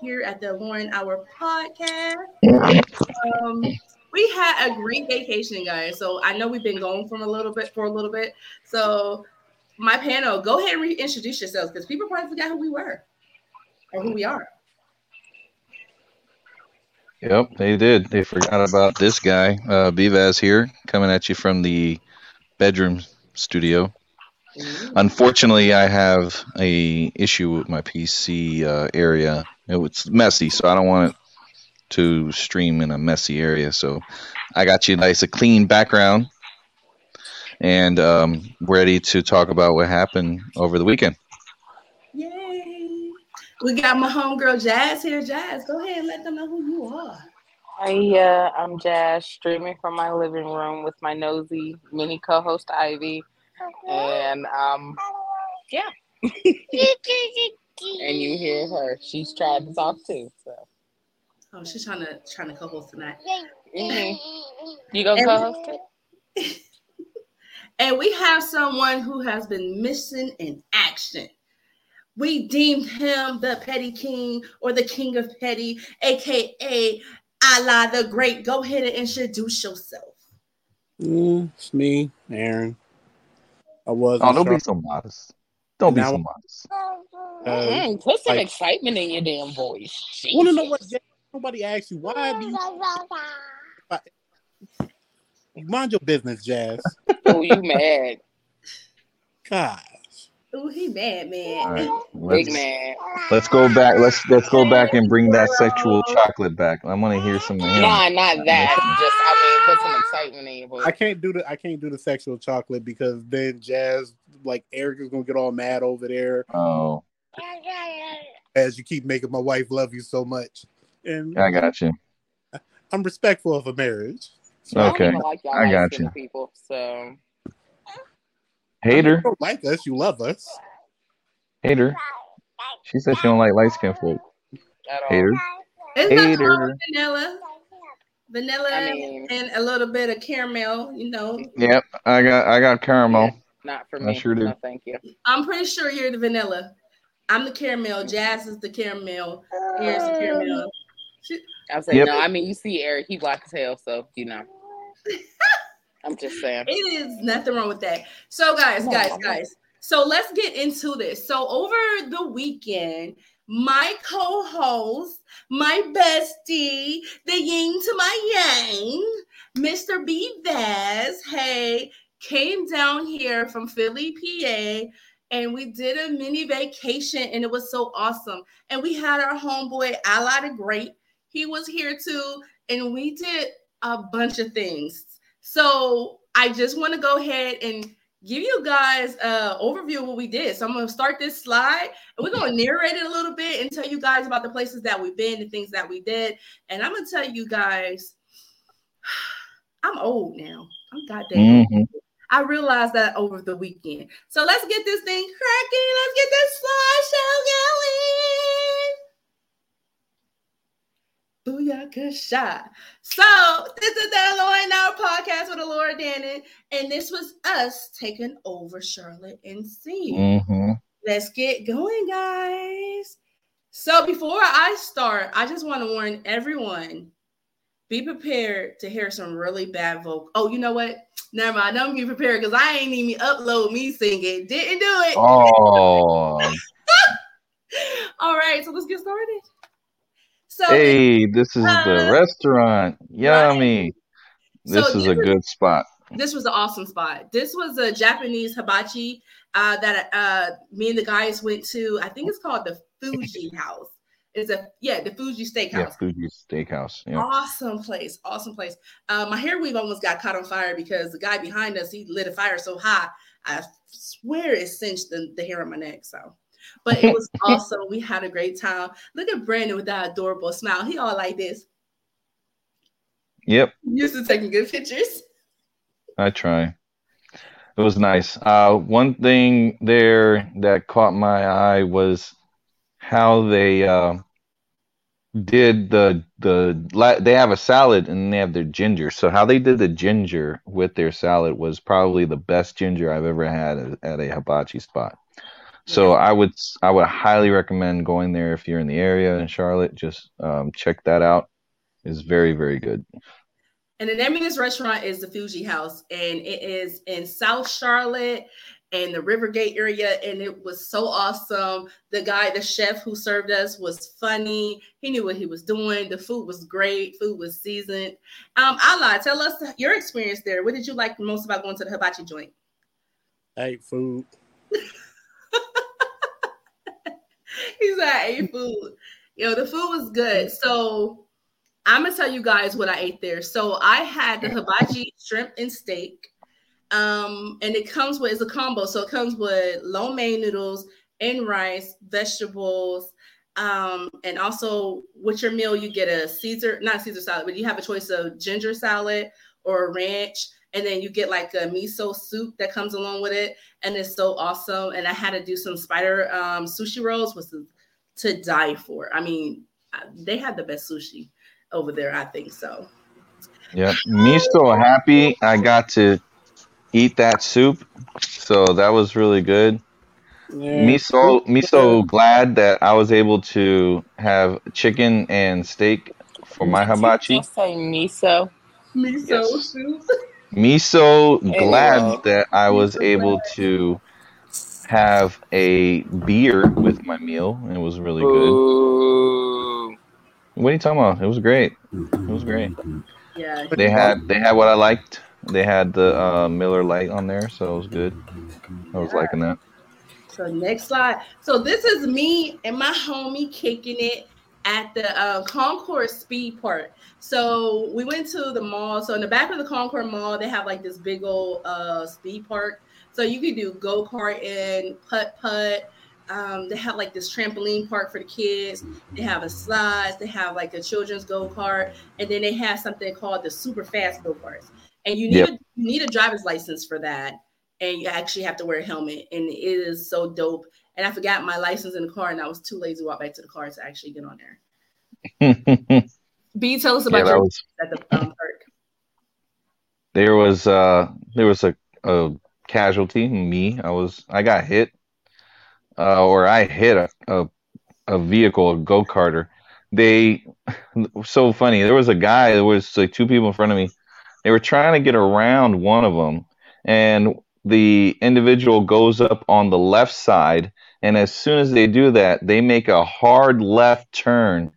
here at the Lauren Hour podcast. Um, we had a great vacation, guys. So I know we've been going from a little bit for a little bit. So my panel, go ahead and reintroduce yourselves because people probably forgot who we were or who we are. Yep, they did. They forgot about this guy, uh, Bivaz here, coming at you from the bedroom studio. Unfortunately, I have a issue with my PC uh, area. It was messy, so I don't want it to stream in a messy area. So I got you nice, a clean background, and um, ready to talk about what happened over the weekend. Yay! We got my homegirl Jazz here. Jazz, go ahead and let them know who you are. Hi, uh, I'm Jazz, streaming from my living room with my nosy mini co-host Ivy, and um, yeah. and you hear her; she's trying to talk too. So. Oh, she's trying to trying to co-host tonight. Mm-hmm. You go co-host it. and we have someone who has been missing in action. We deemed him the petty king or the king of petty, aka Allah the Great. Go ahead and introduce yourself. Mm, it's me, Aaron. I was. Oh, don't be so modest. Don't be so modest. Uh, mm, put some like, excitement in your damn voice. Want to know what? Nobody asked you why do you? Mind your business, Jazz. oh, you mad? God. Oh, he bad man. Right, Big man. Let's go back. Let's let's go back and bring that sexual chocolate back. I want to hear some. Nah, not that. Just I mean, put some excitement in your voice. I can't do the I can't do the sexual chocolate because then Jazz, like Eric, is gonna get all mad over there. Oh. As you keep making my wife love you so much, and I got you. I'm respectful of a marriage. So okay, I, like I got you. People, so Hater. You like us, you love us. Hater. She said she don't like light skinned folk. Hater. It's Hater. vanilla. Vanilla I mean, and a little bit of caramel, you know. Yep, I got I got caramel. Not for me. I sure do. No, thank you. I'm pretty sure you're the vanilla. I'm the caramel. Jazz is the caramel. Here's the caramel. She, I say yep. no. I mean, you see Eric, he black as hell, so you know. I'm just saying. It is nothing wrong with that. So, guys, guys, guys. So let's get into this. So over the weekend, my co-host, my bestie, the yin to my yang, Mr. B Vaz, hey, came down here from Philly, PA, and we did a mini vacation, and it was so awesome. And we had our homeboy Allah the Great. He was here too, and we did a bunch of things. So I just want to go ahead and give you guys an overview of what we did. So I'm going to start this slide and we're going to narrate it a little bit and tell you guys about the places that we've been and things that we did. And I'm going to tell you guys, I'm old now. I'm goddamn mm-hmm. old. I realized that over the weekend. So let's get this thing cracking. Let's get this slideshow going. Booyaka shot. So this is the Lauren Hour podcast with Laura Dannon, and this was us taking over Charlotte NC. Mm-hmm. Let's get going, guys. So before I start, I just want to warn everyone: be prepared to hear some really bad vocal. Oh, you know what? Never mind. Don't get prepared because I ain't even upload me singing. Didn't do it. Oh. All right, so let's get started. So hey, this is uh, the restaurant. Yummy. Right. This so is this a good spot. This was an awesome spot. This was a Japanese hibachi uh, that uh, me and the guys went to. I think it's called the Fuji House. It's a yeah, the Fuji Steakhouse. Yeah, Fuji Steakhouse. Yeah. Awesome place. Awesome place. Uh, my hair weave almost got caught on fire because the guy behind us he lit a fire so high. I swear it cinched the, the hair on my neck. So but it was awesome. We had a great time. Look at Brandon with that adorable smile. He all like this. Yep. Used to taking good pictures. I try. It was nice. Uh, one thing there that caught my eye was how they uh, did the the they have a salad and they have their ginger. So how they did the ginger with their salad was probably the best ginger I've ever had at a hibachi spot. So I would I would highly recommend going there if you're in the area in Charlotte. Just um, check that out. It's very very good. And the name of this restaurant is the Fuji House, and it is in South Charlotte and the Rivergate area, and it was so awesome. The guy, the chef who served us, was funny. He knew what he was doing. The food was great. Food was seasoned. Um, Allah, tell us your experience there. What did you like most about going to the hibachi joint? I ate food. He said I ate food. Yo, the food was good. So I'm gonna tell you guys what I ate there. So I had the hibachi shrimp and steak. Um, and it comes with it's a combo. So it comes with lo mein noodles and rice, vegetables, um, and also with your meal, you get a Caesar, not Caesar salad, but you have a choice of ginger salad or ranch, and then you get like a miso soup that comes along with it, and it's so awesome. And I had to do some spider um, sushi rolls, was to die for. I mean, they had the best sushi over there. I think so. Yeah, me so happy I got to eat that soup. So that was really good. Yeah. Me so me so glad that I was able to have chicken and steak for my hibachi. Say miso. Miso yes. soup. Me so glad that I was able to have a beer with my meal. It was really good. What are you talking about? It was great. It was great. Yeah. They had they had what I liked. They had the uh, Miller Lite on there, so it was good. I was liking that. So next slide. So this is me and my homie kicking it at the uh, Concord Speed Park. So we went to the mall. So in the back of the Concord Mall, they have like this big old uh, speed park. So you can do go kart and putt putt. Um, they have like this trampoline park for the kids. They have a slides. They have like a children's go kart, and then they have something called the super fast go karts. And you need yep. a, you need a driver's license for that, and you actually have to wear a helmet. And it is so dope. And I forgot my license in the car, and I was too lazy to walk back to the car to actually get on there. B, tell us about yeah, your was, at the um, park. There was uh there was a, a casualty, me. I was I got hit, uh, or I hit a a, a vehicle, a go karter. They so funny. There was a guy. There was like two people in front of me. They were trying to get around one of them, and the individual goes up on the left side. And as soon as they do that, they make a hard left turn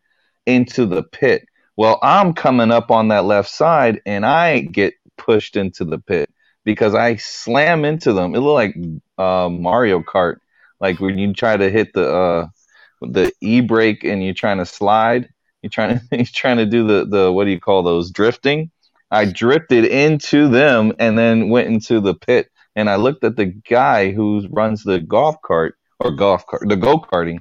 into the pit. Well, I'm coming up on that left side, and I get pushed into the pit because I slam into them. It looked like uh, Mario Kart, like when you try to hit the uh, the e brake and you're trying to slide. You're trying to you're trying to do the the what do you call those drifting? I drifted into them and then went into the pit. And I looked at the guy who runs the golf cart or golf cart, the go karting,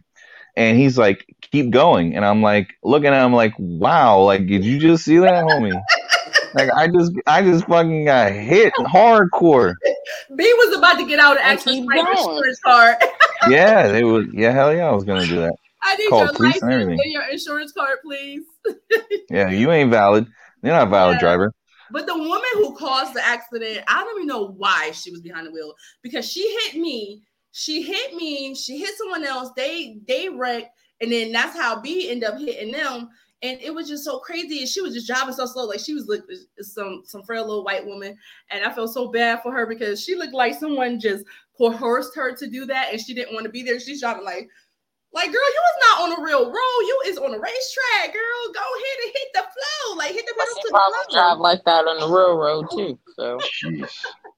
and he's like, "Keep going." And I'm like, looking at him like, "Wow! Like, did you just see that, homie?" like I just I just fucking got hit hardcore. B was about to get out and actually my insurance card. yeah, they was yeah, hell yeah, I was gonna do that. I need Call your license and, and, your insurance card, please. yeah, you ain't valid. You're not a valid yeah. driver. But the woman who caused the accident, I don't even know why she was behind the wheel because she hit me. She hit me. She hit someone else. They they wrecked, and then that's how B ended up hitting them and it was just so crazy. And she was just driving so slow, like she was like some some frail little white woman, and I felt so bad for her because she looked like someone just coerced her to do that, and she didn't want to be there. She's driving like. Like, girl, you was not on a real road. You is on a racetrack, girl. Go ahead and hit the flow. Like, hit the pedal to the floor. drive like that on the real road too. So, Jeez,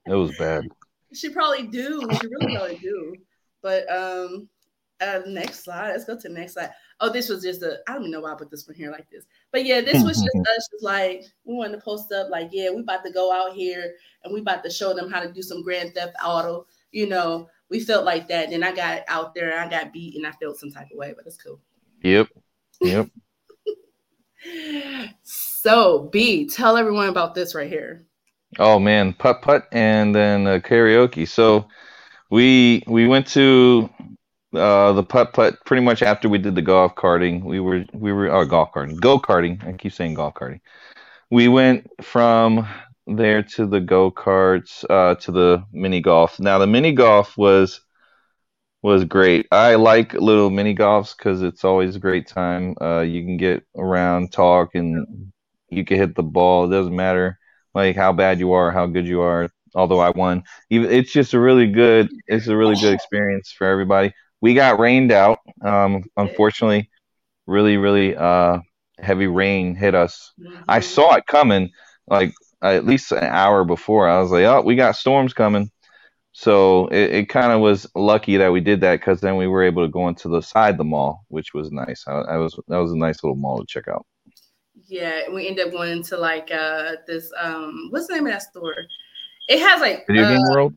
it was bad. She probably do. She really probably do. But um, uh, next slide. Let's go to the next slide. Oh, this was just a. I don't even know why I put this one here like this. But yeah, this was just us. Just like we wanted to post up. Like, yeah, we about to go out here and we about to show them how to do some Grand Theft Auto. You know, we felt like that. Then I got out there and I got beat and I felt some type of way. But it's cool. Yep. Yep. so B, tell everyone about this right here. Oh man, putt putt and then uh, karaoke. So we we went to uh, the putt putt pretty much after we did the golf karting. We were we were oh golf karting go karting. I keep saying golf karting. We went from there to the go karts uh, to the mini golf. Now the mini golf was was great. I like little mini golfs because it's always a great time. Uh, you can get around, talk, and you can hit the ball. It doesn't matter like how bad you are, how good you are. Although I won, it's just a really good. It's a really good experience for everybody. We got rained out. Um, unfortunately, really, really uh, heavy rain hit us. I saw it coming like at least an hour before. I was like, oh, we got storms coming. So it, it kind of was lucky that we did that because then we were able to go into the side of the mall, which was nice. I, I was that was a nice little mall to check out. Yeah, we ended up going into like uh this um what's the name of that store? It has like Video game uh, world.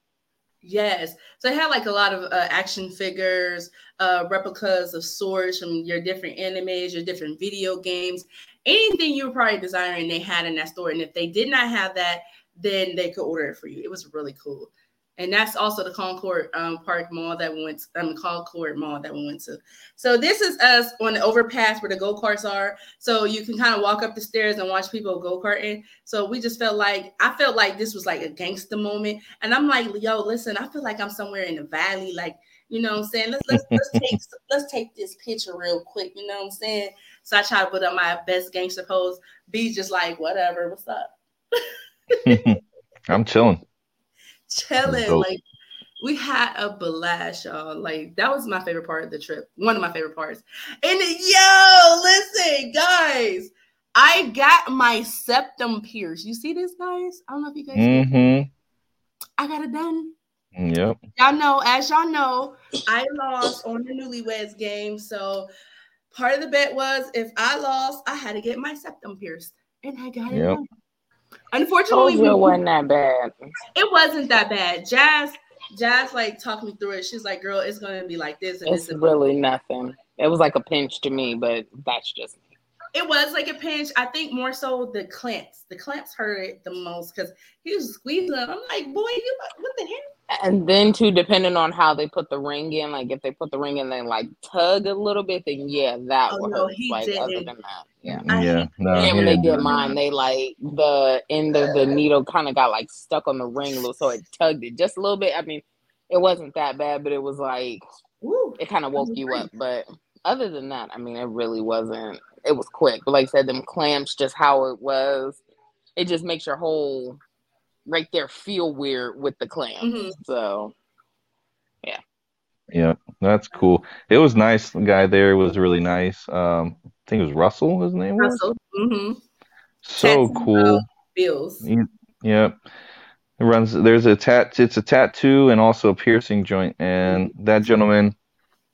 Yes. So it had like a lot of uh, action figures, uh, replicas of swords from your different animes, your different video games, anything you were probably desiring, they had in that store. And if they did not have that, then they could order it for you. It was really cool and that's also the Concord um, Park Mall that we went. To, um, Concord Mall that we went to. So this is us on the overpass where the go karts are. So you can kind of walk up the stairs and watch people go karting. So we just felt like I felt like this was like a gangster moment, and I'm like, yo, listen, I feel like I'm somewhere in the valley, like you know what I'm saying. Let's let's let's take let's take this picture real quick. You know what I'm saying. So I try to put up my best gangster pose. Be just like, whatever, what's up? I'm chilling chilling. Like we had a blast, y'all. Like that was my favorite part of the trip. One of my favorite parts. And yo, listen, guys. I got my septum pierced. You see this, guys? I don't know if you guys. Mm-hmm. I got it done. Yep. Y'all know, as y'all know, I lost on the newlyweds game. So part of the bet was if I lost, I had to get my septum pierced. And I got it yep. done. Unfortunately, it wasn't that bad. It wasn't that bad. Jazz, Jazz, like talked me through it. She's like, "Girl, it's gonna be like this." And it's this really nothing. It was like a pinch to me, but that's just me. It was like a pinch. I think more so the clamps. The clamps hurt it the most because he was squeezing. I'm like, boy, you what the hell? And then too, depending on how they put the ring in, like if they put the ring in, then like tug a little bit, then yeah, that oh, would no, hurt. Like didn't. other than that, yeah, yeah. No, and when they did mine, they like the end of the needle kind of got like stuck on the ring a little, so it tugged it just a little bit. I mean, it wasn't that bad, but it was like it kind of woke you up. But other than that, I mean, it really wasn't it was quick. But like I said, them clamps, just how it was, it just makes your whole right there feel weird with the clamps. Mm-hmm. So yeah. Yeah, that's cool. It was nice. The guy there was really nice. Um, I think it was Russell. His name was Russell. Mm-hmm. So cool. Bills. Yep. It runs. There's a tat. It's a tattoo and also a piercing joint. And that gentleman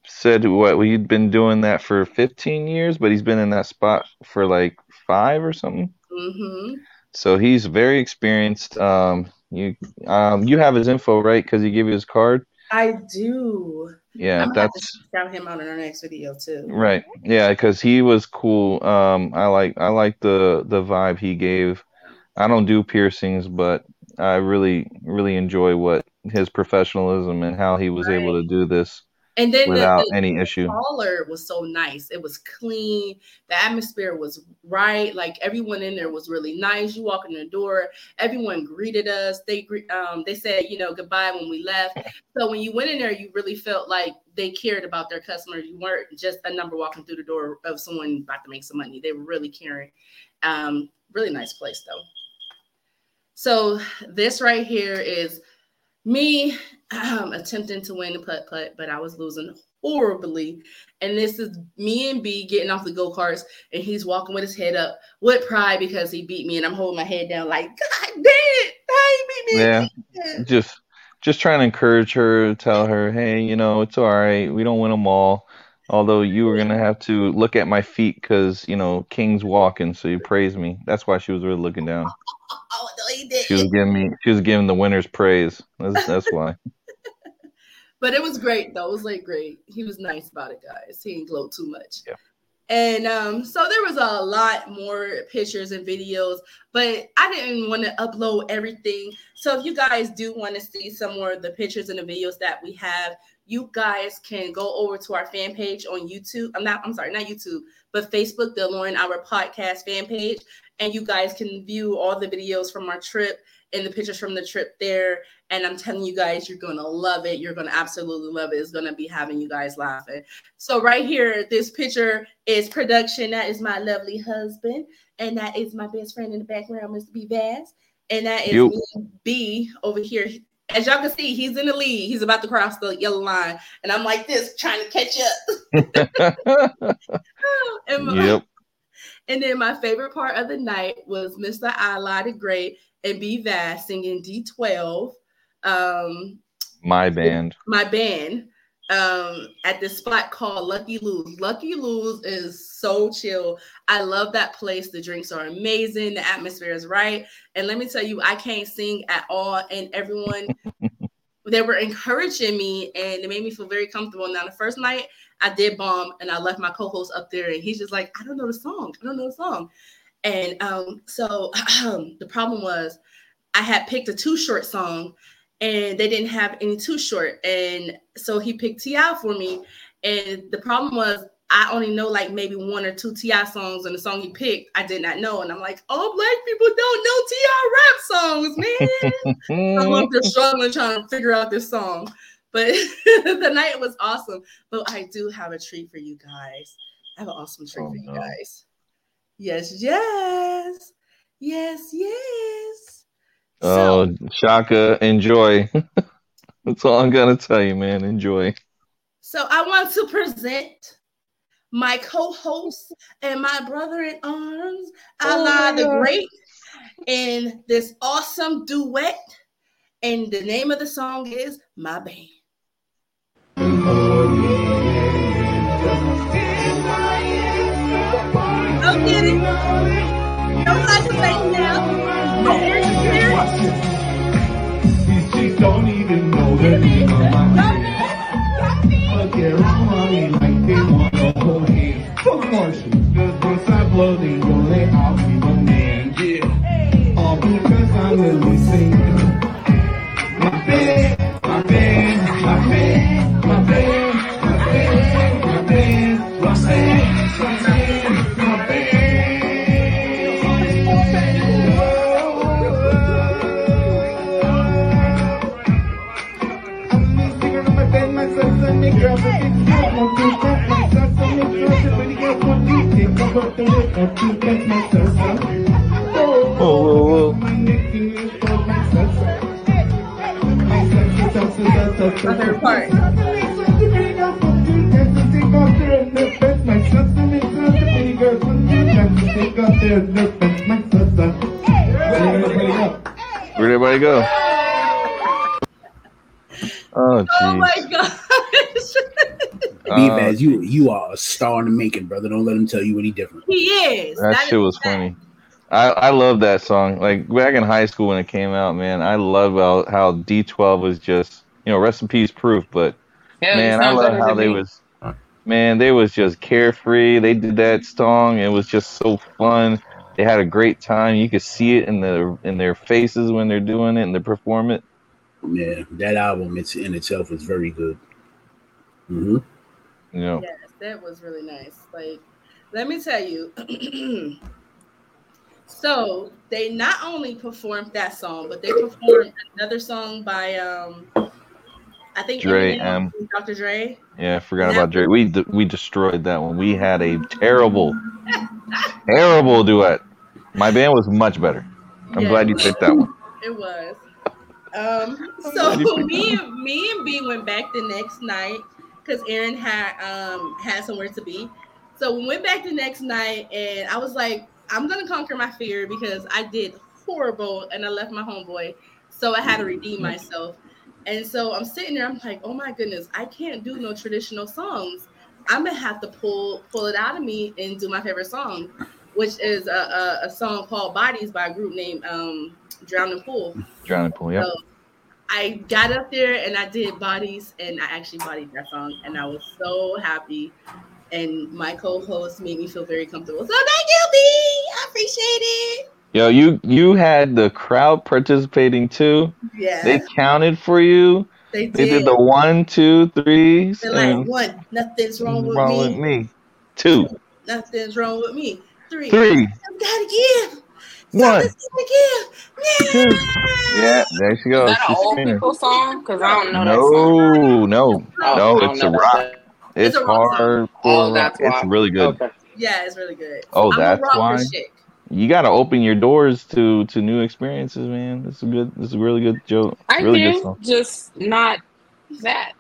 said what he'd been doing that for 15 years, but he's been in that spot for like five or something. Mm-hmm. So he's very experienced. Um, you um, you have his info right because he gave you his card. I do. Yeah, I'm that's shout him out in our next video too. Right. Yeah, because he was cool. Um, I like I like the the vibe he gave. I don't do piercings, but I really really enjoy what his professionalism and how he was right. able to do this and then without the, the, any issue. Caller was so nice. It was clean. The atmosphere was right. Like everyone in there was really nice. You walk in the door, everyone greeted us. They um they said you know goodbye when we left. So when you went in there, you really felt like they cared about their customers. You weren't just a number walking through the door of someone about to make some money. They were really caring. Um, really nice place though. So this right here is me attempting to win the putt putt, but I was losing horribly. And this is me and B getting off the go karts, and he's walking with his head up with pride because he beat me, and I'm holding my head down like, God damn it, I beat me. Yeah, just just trying to encourage her, tell her, hey, you know, it's all right. We don't win them all. Although you were gonna have to look at my feet because you know King's walking, so you praise me. That's why she was really looking down. Oh, no, he did. She was giving me. She was giving the winners praise. That's, that's why. But it was great though. It was like great. He was nice about it, guys. He didn't glow too much. Yeah. And um, so there was a lot more pictures and videos, but I didn't want to upload everything. So if you guys do want to see some more of the pictures and the videos that we have, you guys can go over to our fan page on YouTube. I'm not, I'm sorry, not YouTube, but Facebook, the Lauren Our Podcast fan page and you guys can view all the videos from our trip and the pictures from the trip there. And I'm telling you guys, you're gonna love it. You're gonna absolutely love it. It's gonna be having you guys laughing. So right here, this picture is production. That is my lovely husband, and that is my best friend in the background, Mr. B Bass, and that is me, B over here. As y'all can see, he's in the lead. He's about to cross the yellow line, and I'm like this, trying to catch up. yep. And then my favorite part of the night was Mr. I the Great and B Vast singing D12. Um, my band. My band. Um, at this spot called Lucky Lou's. Lucky Lou's is so chill. I love that place. The drinks are amazing. The atmosphere is right. And let me tell you, I can't sing at all. And everyone they were encouraging me and it made me feel very comfortable. Now the first night I did bomb and I left my co-host up there and he's just like, I don't know the song. I don't know the song. And um, so the problem was I had picked a Too Short song and they didn't have any Too Short. And so he picked T.I. for me. And the problem was I only know like maybe one or two T.I. songs, and the song he picked, I did not know. And I'm like, all black people don't know T.I. rap songs, man. I'm up there struggling trying to figure out this song. But the night was awesome. But I do have a treat for you guys. I have an awesome treat oh, for you guys. Yes, yes. Yes, yes. Oh, so, Shaka, enjoy. That's all I'm gonna tell you, man. Enjoy. So I want to present my co-host and my brother in arms, oh Allah the Great, in this awesome duet. And the name of the song is My Band. Go get it. Don't like the face now. No. These chicks don't even know the name of my a star in the making, brother. Don't let him tell you any different. He is. That, that shit was funny. I, I love that song. Like back in high school when it came out, man, I love how, how D12 was just, you know, rest in peace Proof, but yeah, man, I love how they me. was man, they was just carefree. They did that song. It was just so fun. They had a great time. You could see it in the in their faces when they're doing it and they perform it. Yeah, that album it's in itself is very good. Mm-hmm. Yeah. Yes, that was really nice. Like, let me tell you. so they not only performed that song, but they performed another song by um I think Dre M. Dr. Dre. Yeah, I forgot about Dre. We we destroyed that one. We had a terrible, terrible duet. My band was much better. I'm yeah, glad you picked that one. It was. Um, so me and me and B went back the next night because Aaron had um had somewhere to be. So we went back the next night, and I was like, I'm gonna conquer my fear because I did horrible and I left my homeboy, so I had to redeem myself. And so I'm sitting there, I'm like, oh my goodness, I can't do no traditional songs. I'm gonna have to pull pull it out of me and do my favorite song, which is a, a, a song called Bodies by a group named um, Drowning Pool. Drowning Pool, yeah. So I got up there and I did bodies and I actually bodied that song and I was so happy. And my co-host made me feel very comfortable. So thank you, B. I appreciate it. Yo, you you had the crowd participating too. Yeah. They counted for you. They did. They did the one, two, three. They're like one. Nothing's wrong with wrong me. with me. Two. Nothing's wrong with me. Three. Three. I gotta give. One. Two. Yeah, there she goes. Is that an old people song? Because I don't know that song. No, no, Oh, no. It's a rock. that. It's a hard. Oh, that's It's really good. Okay. Yeah, it's really good. Oh, I'm that's why? You got to open your doors to to new experiences, man. This is a good. This is a really good joke. I really good song. just not that.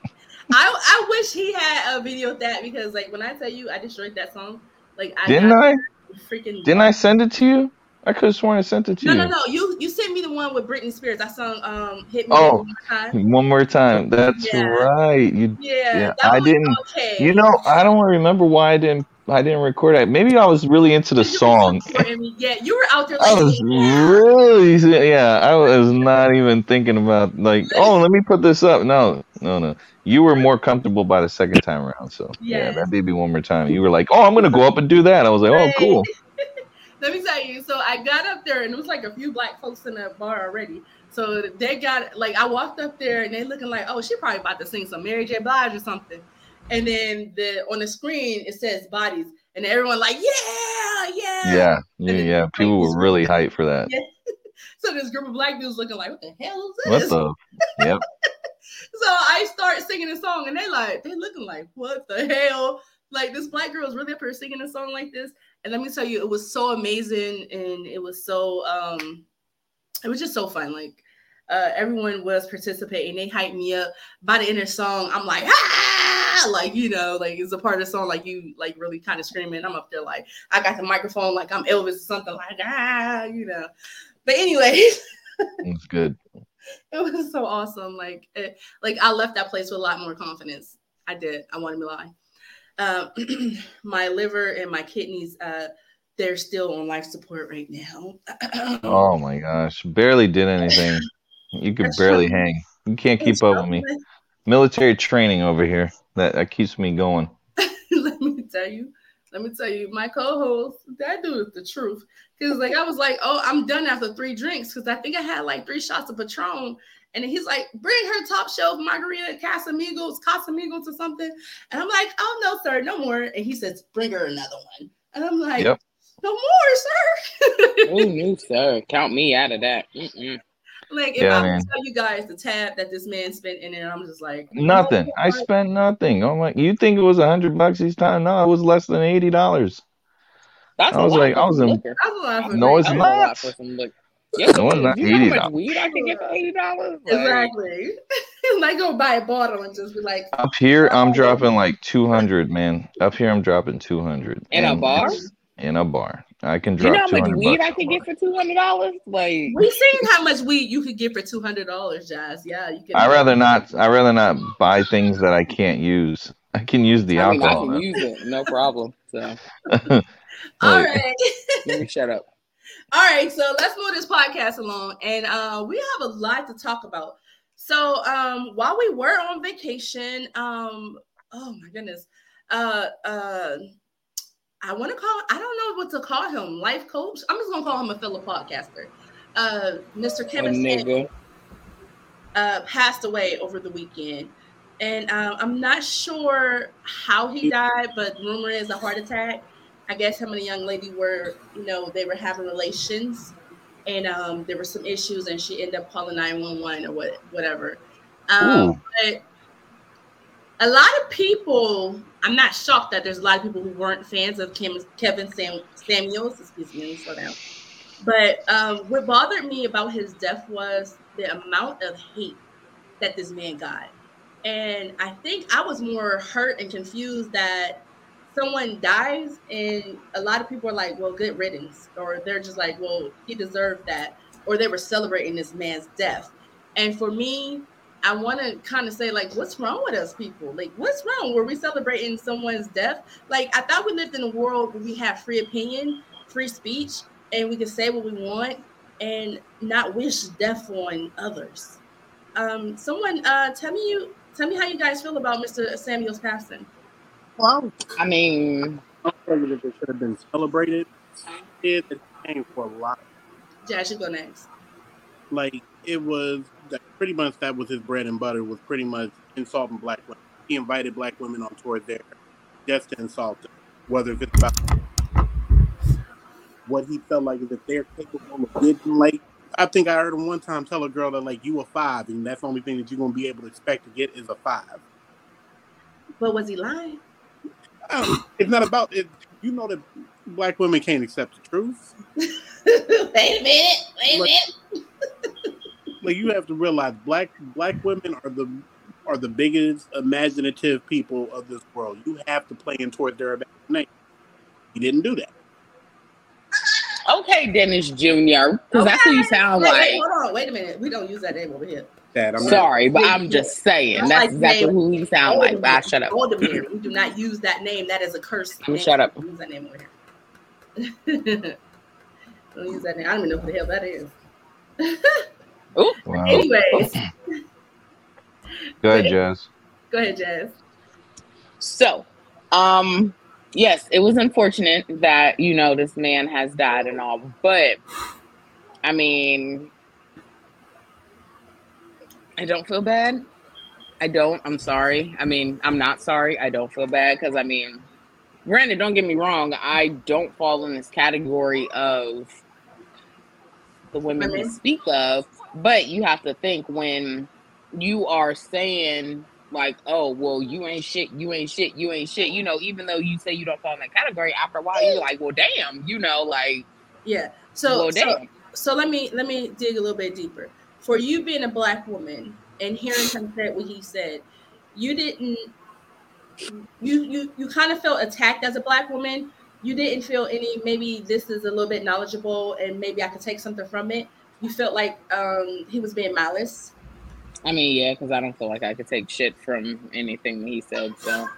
I I wish he had a video of that because like when I tell you I destroyed that song, like I Didn't I? freaking Didn't I send it to you? I could have sworn I sent it to No, you. no, no. No. You you sent me the one with Britney Spears. I sung um "Hit Me Oh. One More Time." One more time. That's Yeah. right. You Yeah, Yeah, I didn't- Okay, you know I don't remember why I didn't I didn't record it. Maybe I was really into the song. Yeah, you were out there I was yeah. really yeah. I was not even thinking about like oh let me put this up. No no no. You were more comfortable by the second time around. So yeah, Yeah. that baby one more time. You were like oh I'm gonna go up and do that. I was like oh cool. Let me tell you. So I got up there, and it was like a few black folks in the bar already. So they got like I walked up there, and they looking like, oh, she probably about to sing some Mary J. Blige or something. And then the on the screen it says bodies, and everyone like, yeah, yeah, Yeah yeah yeah. People were really hyped for that. Yeah. So this group of black dudes looking like, what the hell is What this? the? Yep. So I start singing a song, and they like they looking like, what the hell? Like this black girl is really up here singing a song like this. And let me tell you, it was so amazing, and it was so um, it was just so fun. Like uh, everyone was participating. They hyped me up. By the end of the song, I'm like, ah, like you know, like it's a part of the song, like you like really kind of screaming. I'm up there like I got the microphone, like I'm Elvis or something like ah, you know. But anyways. It's good. it was so awesome. Like, it, like I left that place with a lot more confidence. I did. I wanted to lie. Um, my liver and my kidneys, uh, they're still on life support right now. Oh my gosh. Barely did anything. You could barely true. hang. You can't keep up with me. Military training over here. That that keeps me going. let me tell you. Let me tell you, my co-host, that dude is the truth. Cause like I was like, oh, I'm done after three drinks because I think I had like three shots of Patron. And he's like, bring her top shelf margarita Casamigos, Casamigos or something. And I'm like, oh no, sir, no more. And he says, bring her another one. And I'm like, Yep. no more, sir. Oh no, sir. Count me out of that. Mm-mm. like if Yeah, I man. tell you guys the tab that this man spent in it, I'm just like Nothing. no I spent nothing. Oh, I'm like, you think it was a hundred bucks each time? No, it was less than eighty dollars. That's I a was lot like, I was in- liquor. That's a lot for No, it's not. Lot for some liquor. Yes, No, it it's is. not You $80. much weed I can get for eighty dollars? Exactly. like go buy a bottle and just be like, Up here, I'm dropping like two hundred, man. Up here, I'm dropping two hundred. In a bar? In a bar, I can drop. You know how much weed. I in can get for two hundred dollars? Like we seen how much weed you could get for two hundred dollars, Jazz. Yeah, you can. I rather not. I rather not buy things that I can't use. I can use the I mean, I alcohol. can man. use it, no problem. So All Like, right. let me shut up. All right, so let's move this podcast along, and uh, we have a lot to talk about. So, um, while we were on vacation, um, oh my goodness, uh, uh, I want to call. I don't know what to call him. Life coach. I'm just gonna call him a fellow podcaster. Uh, Mr. Kevin uh, passed away over the weekend, and um, I'm not sure how he died, but rumor is a heart attack. I guess him and a young lady were, you know, they were having relations, and um, there were some issues, and she ended up calling 911 or what, whatever. Um, but a lot of people, I'm not shocked that there's a lot of people who weren't fans of Kim, Kevin Sam, Samuels. Excuse me slow down. But um, what bothered me about his death was the amount of hate that this man got. And I think I was more hurt and confused that someone dies and a lot of people are like, well, good riddance. Or they're just like, well, he deserved that. Or they were celebrating this man's death. And for me, I want to kind of say, like, what's wrong with us people? Like, what's wrong? Were we celebrating someone's death? Like, I thought we lived in a world where we have free opinion, free speech, and we can say what we want and not wish death on others. Um, someone uh, tell me you tell me how you guys feel about Mr. Samuels' passing. Well, I mean, I'm President that should have been celebrated. It came for a lot. Jazz, you go next. Like it was that pretty much that was his bread and butter was pretty much insulting black women. He invited black women on tour there just to insult them, whether it's about what he felt like is if they're capable of getting like I think I heard him one time tell a girl that like you a five and that's the only thing that you're gonna be able to expect to get is a five. But was he lying? Um, it's not about it. You know that black women can't accept the truth. wait a minute. Wait a minute. Like you have to realize black black women are the are the biggest imaginative people of this world. You have to play in toward their imagination. He didn't do that. Okay, Dennis Jr. Because that's who you sound Wait, like. wait, hold on. Wait a minute. We don't use that name over here. That I'm not- Sorry, but I'm just saying. That's Like exactly name- who he sound like. But I shut up. Valdemir. We do not use that name. That is a curse. You name. shut up. Don't use that name over here. don't use that name. I don't even know who the hell that is. Wow. Anyways, Go ahead, Jazz. go ahead, Jazz. So, um, yes, it was unfortunate that you know this man has died and all, but I mean, I don't feel bad. I don't. I'm sorry. I mean, I'm not sorry. I don't feel bad because I mean, granted, don't get me wrong. I don't fall in this category of the women we speak of, but you have to think when you are saying like, oh, well, you ain't shit, you ain't shit, you ain't shit. You know, even though you say you don't fall in that category, after a while, you're like, well, damn, you know, like, Yeah. So, well, so so let me let me dig a little bit deeper. For you being a black woman and hearing him say what he said, you didn't you you you kind of felt attacked as a black woman. You didn't feel any maybe this is a little bit knowledgeable and maybe I could take something from it. You felt like um he was being malice. I mean, yeah, because I don't feel like I could take shit from anything he said. So,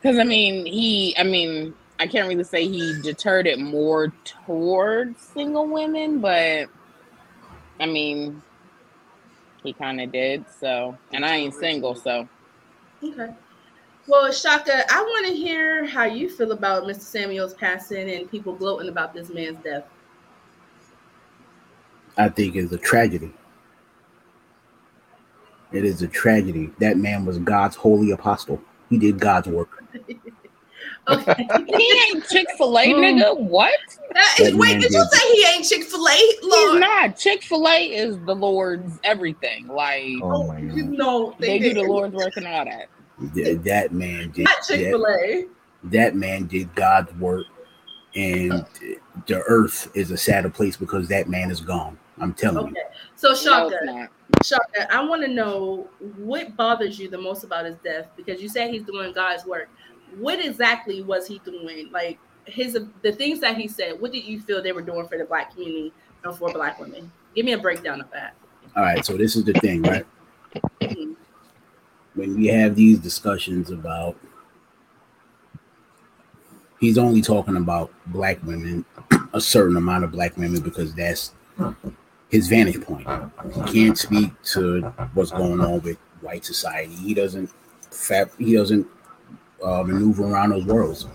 because I mean, he, I mean, I can't really say he deterred it more towards single women, but I mean, he kind of did. So, and I ain't single, so Okay. Well, Shaka, I want to hear how you feel about Mr. Samuels' passing and people gloating about this man's death. I think is a tragedy. It is a tragedy. That man was God's holy apostle. He did God's work. Okay. he ain't Chick Fil A, hmm. nigga. What? That- That wait, did you say he ain't Chick Fil A? He's not. Chick Fil A is the Lord's everything. Like Oh my oh, you know they do the. Lord's work and all that. Th- That man did. Not Chick Fil That, A. that man did God's work, and oh. the earth is a sadder place because that man is gone. I'm telling Okay, you. so No, Shaka, it's not. Shaka, I want to know what bothers you the most about his death because you said he's doing God's work. What exactly was he doing? Like his the things that he said. What did you feel they were doing for the black community and for black women? Give me a breakdown of that. All right, so this is the thing, right? Mhm. When we have these discussions about, he's only talking about black women, a certain amount of black women, because that's his vantage point. He can't speak to what's going on with white society. He doesn't, he doesn't uh, maneuver around those worlds.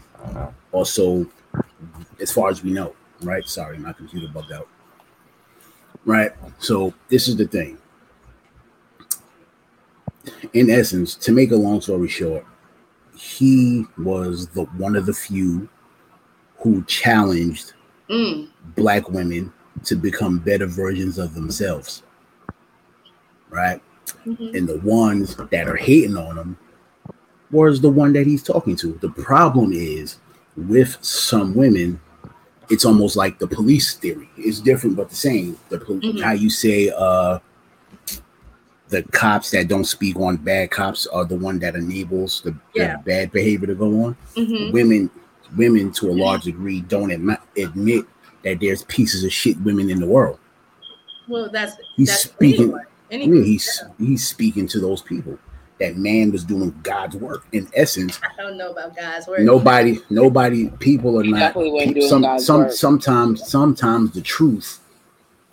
Also, as far as we know, right? Sorry, my computer bugged out. Right. So this is the thing. In essence, to make a long story short, he was the one of the few who challenged Mm, black women to become better versions of themselves. Right? mhm. And the ones that are hating on him was the one that he's talking to. The problem is with some women, it's almost like the police theory. It's different but the same. The pol- Mhm. how you say uh the cops that don't speak on bad cops are the one that enables the, the bad behavior to go on. Mhm. Women women to a large degree don't admit, admit that there's pieces of shit women in the world. Well, that's He's that's speaking- anyone. Yeah, he's he's speaking to those people. That man was doing God's work. In essence, I don't know about God's work. nobody, nobody, people are He not. definitely wasn't doing Some, God's some, work. sometimes, sometimes the truth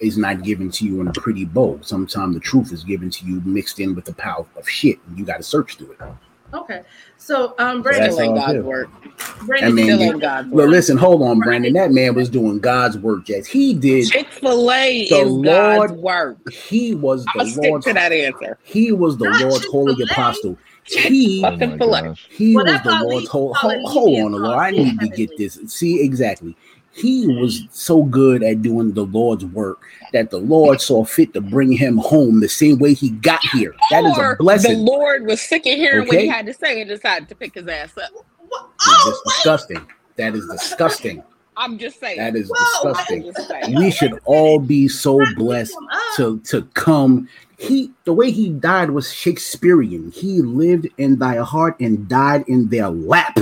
is not given to you in a pretty bowl. Sometimes the truth is given to you mixed in with the power of shit, and you got to search through it. Okay, so um, Brandon, Still God's good. work. Brandon, I mean, Still you- ain't God's Well, listen, hold on, Brandon. That man was doing God's work, Jazz. He did. Chick Fil A The is Lord- God's work. He was I'm the gonna stick Lord's. to that answer. He was the Not Lord's holy Chick-fil-A. apostle. He Oh Fucking my filet. gosh. He Well, was the probably Lord's whole. probably Hold, hold means on, Laura. I need to get this. See exactly. He was so good at doing the Lord's work that the Lord saw fit to bring him home the same way he got here. That is a blessing. The Lord was sick of hearing okay? what he had to say and decided to pick his ass up. Oh, That's disgusting. That is disgusting. I'm just saying. That is disgusting. We should all be so blessed to to come. He the way he died was Shakespearean. He lived in thy heart and died in their lap.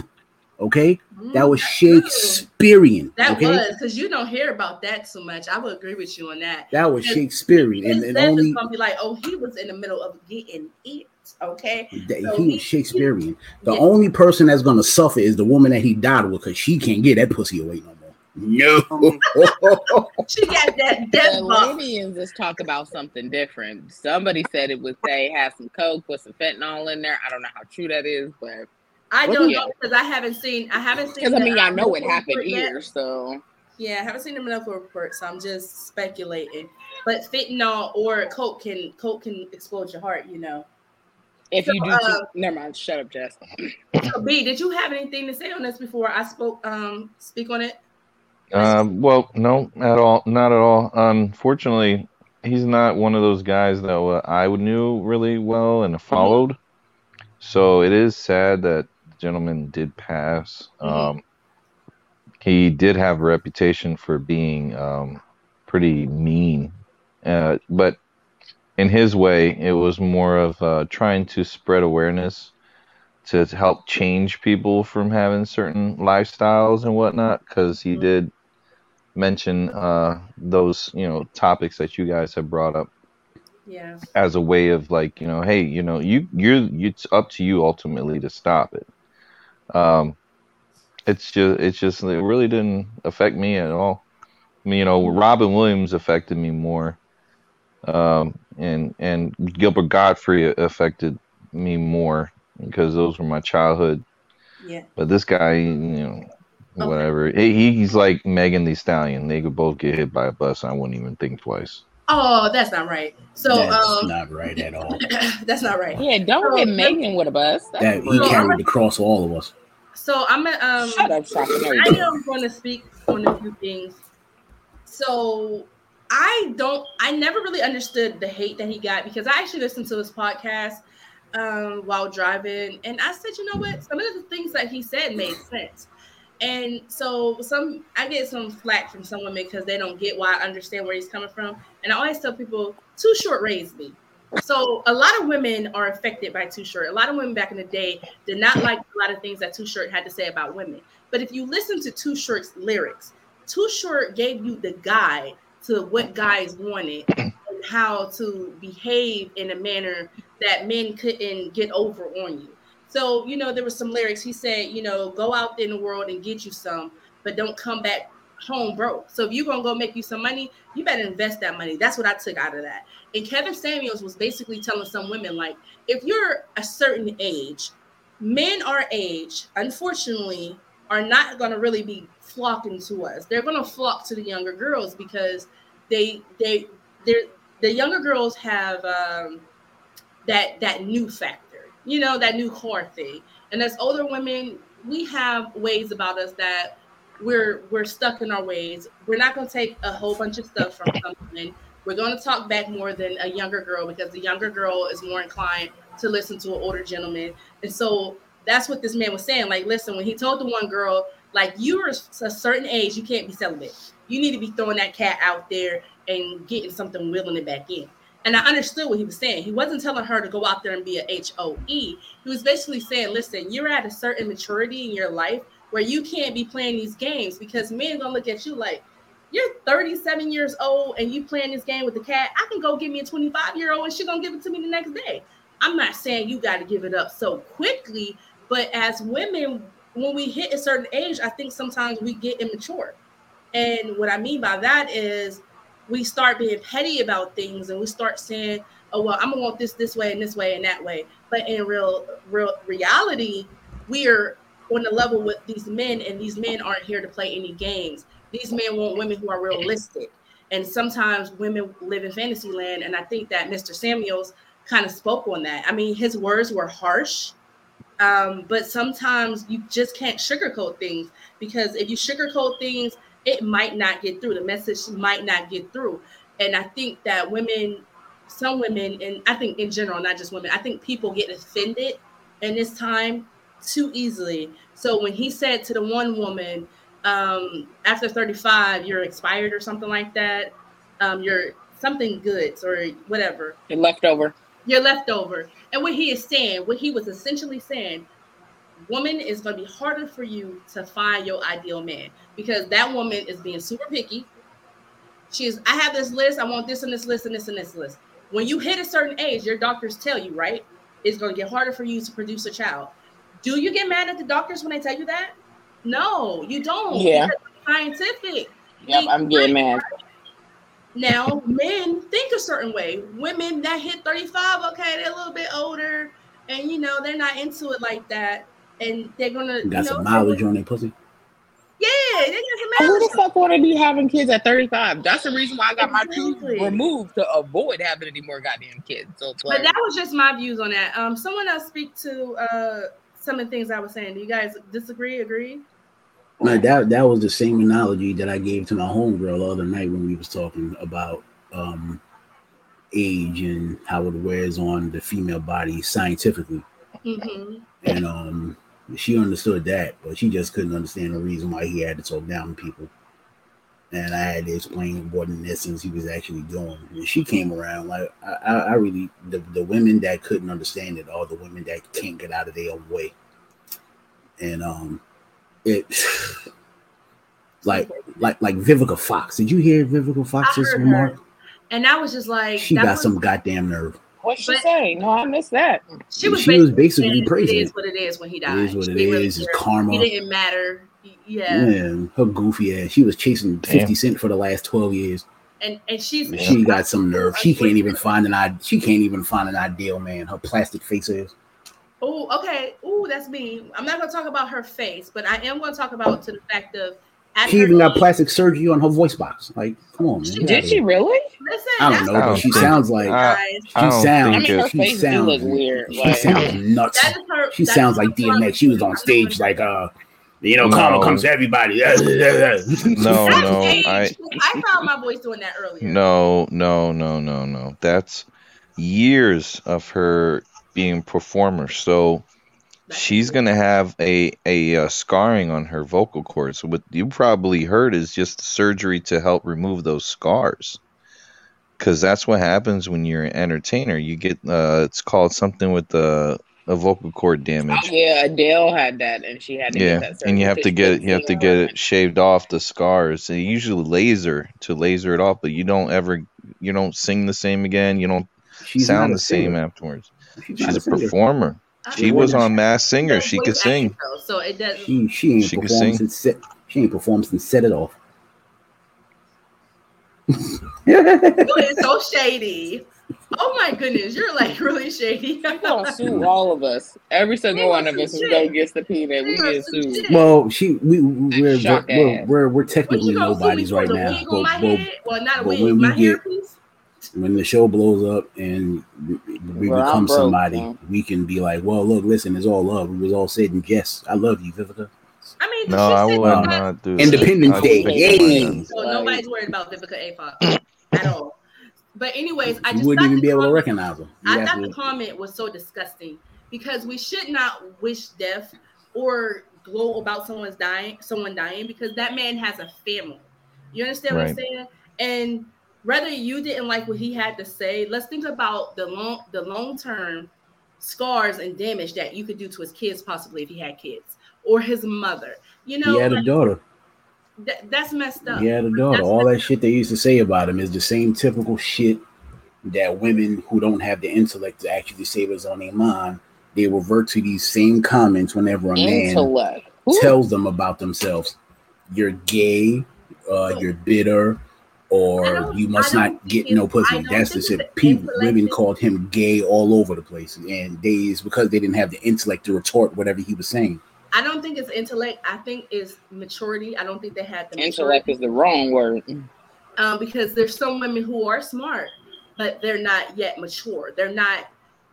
Okay, that mm, was Shakespearean. That okay? was because you don't hear about that so much. I would agree with you on that. That was Shakespearean, and, and only gonna be like, oh, he was in the middle of getting it. Okay, that, so he was Shakespearean. The yeah. only person that's gonna suffer is the woman that he died with, because she can't get that pussy away no more. No, she got that death. The Libyans just talk about something different. Somebody said it was they had some coke, put some fentanyl in there. I don't know how true that is, but I don't know because I haven't seen. I haven't seen. Because I mean, I know it happened here, so. Yeah, I haven't seen the medical report, so I'm just speculating. But fentanyl or coke can coke can explode your heart, you know. If so, you do, uh, never mind. Shut up, Jess. so B, did you have anything to say on this before I spoke? Um, speak on it. Um, well, no, at all, not at all. Unfortunately, he's not one of those guys that uh, I knew really well and followed. So it is sad that gentleman did pass. Mm-hmm. Um, he did have a reputation for being um, pretty mean, uh, but in his way, it was more of uh, trying to spread awareness to help change people from having certain lifestyles and whatnot. Because he mm-hmm. did mention uh, those, you know, topics that you guys have brought up yeah as a way of like you know hey you know you you're it's up to you ultimately to stop it um, it's just it's just it really didn't affect me at all. I mean, you know, Robin Williams affected me more, um, and and Gilbert Gottfried affected me more because those were my childhood. Yeah. But this guy, you know, okay. whatever. He, he's like Megan Thee Stallion. They could both get hit by a bus. I wouldn't even think twice. Oh, that's not right. So that's um, not right at all. that's not right. Yeah, don't so, hit Megan with a bus. That's that he carried the cross for all of us. So I'm gonna um Shut up, I am going to speak on a few things. So I don't I never really understood the hate that he got because I actually listened to his podcast um while driving and I said, you know what, some of the things that he said made sense. And so some I get some flack from some women because they don't get why I understand where he's coming from. And I always tell people, too short raised me. So a lot of women are affected by Too Short. A lot of women back in the day did not like a lot of things that Too Short had to say about women. But if you listen to Too Short's lyrics, Too Short gave you the guide to what guys wanted and how to behave in a manner that men couldn't get over on you. So, you know, there were some lyrics. He said, you know, go out in the world and get you some, but don't come back home broke. So if you're gonna go make you some money, you better invest that money. That's what I took out of that. And Kevin Samuels was basically telling some women, like, if you're a certain age, men our age, unfortunately, are not gonna really be flocking to us. They're gonna flock to the younger girls because they they they're the younger girls have um, that that new factor, you know, that new core thing. And as older women, we have ways about us that we're we're stuck in our ways. We're not going to take a whole bunch of stuff from someone. We're going to talk back more than a younger girl because the younger girl is more inclined to listen to an older gentleman. And so that's what this man was saying. Like, listen, when he told the one girl, like, you're a certain age, you can't be celibate. You need to be throwing that cat out there and getting something willing it back in. And I understood what he was saying. He wasn't telling her to go out there and be a HOE. He was basically saying, listen, you're at a certain maturity in your life where you can't be playing these games because men are gonna look at you like you're 37 years old and you playing this game with the cat. I can go get me a 25 year old and she gonna give it to me the next day. I'm not saying you got to give it up so quickly, but as women, when we hit a certain age, I think sometimes we get immature. And what I mean by that is we start being petty about things and we start saying, oh well, I'm gonna want this this way and this way and that way. But in real real reality, we are on the level with these men, and these men aren't here to play any games. These men want women who are realistic. And sometimes women live in fantasy land. And I think that Mr. Samuels kind of spoke on that. I mean, his words were harsh, um, but sometimes you just can't sugarcoat things because if you sugarcoat things, it might not get through. The message might not get through. And I think that women, some women, and I think in general, not just women, I think people get offended in this time too easily. So when he said to the one woman, um, after 35, you're expired or something like that, um, you're something goods or whatever. You're leftover. You're leftover. And what he is saying, what he was essentially saying, woman is going to be harder for you to find your ideal man because that woman is being super picky. She is, I have this list, I want this and this list and this and this list. When you hit a certain age, your doctors tell you, right? It's going to get harder for you to produce a child. Do you get mad at the doctors when they tell you that? No, you don't. Yeah. Scientific. Yep, I'm getting mad. Now, men think a certain way. Women that hit 35, okay, they're a little bit older and you know they're not into it like that. And they're gonna got you know, some mileage on their pussy. Yeah, they got some Who the fuck want to be having kids at 35? That's the reason why I got my tooth Exactly. removed to avoid having any more goddamn kids. So it's But that was just my views on that. Um, someone else speak to uh some of the things I was saying. Do you guys disagree? Agree? Now that that was the same analogy that I gave to my homegirl the other night when we was talking about um age and how it wears on the female body scientifically. Mm-hmm. And um she understood that, but she just couldn't understand the reason why he had to talk down to people. And I had to explain what in essence he was actually doing. And she came around like I, I I really the, the women that couldn't understand it are the women that can't get out of their own way. And um it like like like Vivica Fox. Did you hear Vivica Fox's remark? her, and that was just like She that got was, some goddamn nerve. What she but- say? No, I missed that. She was she was basically, basically praising it is it. what it is when he It died. is what She it didn't is. It's karma. He didn't matter. Yeah. Yeah, her goofy ass. She was chasing Damn. 50 Cent for the last 12 years. And and she's Yeah. She got some nerve. She can't even find an id- she can't even find an ideal man. Her plastic face is. Oh, okay. Oh, that's me. I'm not gonna talk about her face, but I am gonna talk about to the fact of at She even got plastic surgery on her voice box. Like, come on, man. She Did she really? Listen, I don't know, I but don't she think- sounds like I- guys. she I don't I sounds mean, her she face sounds look weird. She Like, sounds nuts. Her. She sounds like problem. DMX. She was on stage like uh you know, No. karma comes to everybody. No, no. I I found my voice doing that earlier. no, no, no, no, no. That's years of her being performer. So That's she's gonna have a a uh, scarring on her vocal cords. So what you probably heard is just surgery to help remove those scars. Because that's what happens when you're an entertainer. You get uh, it's called something with the a vocal cord damage. oh, yeah, Adele had that, and she had to Yeah, get that surgery and you have to get couldn't you have to get it shaved off the scars. They usually laser to laser it off, but you don't ever you don't sing the same again. You don't She's sound a the same afterwards. She's, She's not a singer. performer. I She was on Masked Singer. She could sing. though, so it doesn't. She she ain't She could performed sing. since set, she ain't performed since set it off. You is so shady. Oh my goodness, you're like really shady. She's gonna sue all of us. Every single one of us sue is gonna shit. get subpoenaed. We We get sued. shit. Well, she we we're Shock we're, we're, we're technically you gonna sue me nobody's for? right now. wig on my But, but? Well, not a but wig. when we My get- hairpiece. When the show blows up and we we Well, become broke, somebody, man. we can be like, well, look, listen, it's all love. It was all said and yes, I love you, Vivica. I mean, No, I said would not do that. Independence Day, stick yay. So nobody's worried about Vivica A. Fox at all. But anyways, I You just wouldn't even be able to recognize her. I thought have the comment was so disgusting because we should not wish death or glow about someone's dying, someone dying, because that man has a family. You understand what I'm saying? And whether you didn't like what he had to say, let's think about the long the long term scars and damage that you could do to his kids, possibly if he had kids, or his mother. You know, he had a daughter. that- that's messed up. He had a daughter. That's All that shit they used to say about him is the same typical shit that women who don't have the intellect to actually say what's on their mind, they revert to these same comments whenever a man Intellect. Tells them about themselves. You're gay, uh, you're bitter, I or you must don't get no pussy. That's the think shit. People, women called him gay all over the place, and they it's because they didn't have the intellect to retort whatever he was saying. I don't think it's intellect. I think it's maturity. I don't think they had the Intellect maturity. is the wrong word. um, because there's some women who are smart, but they're not yet mature. They're not.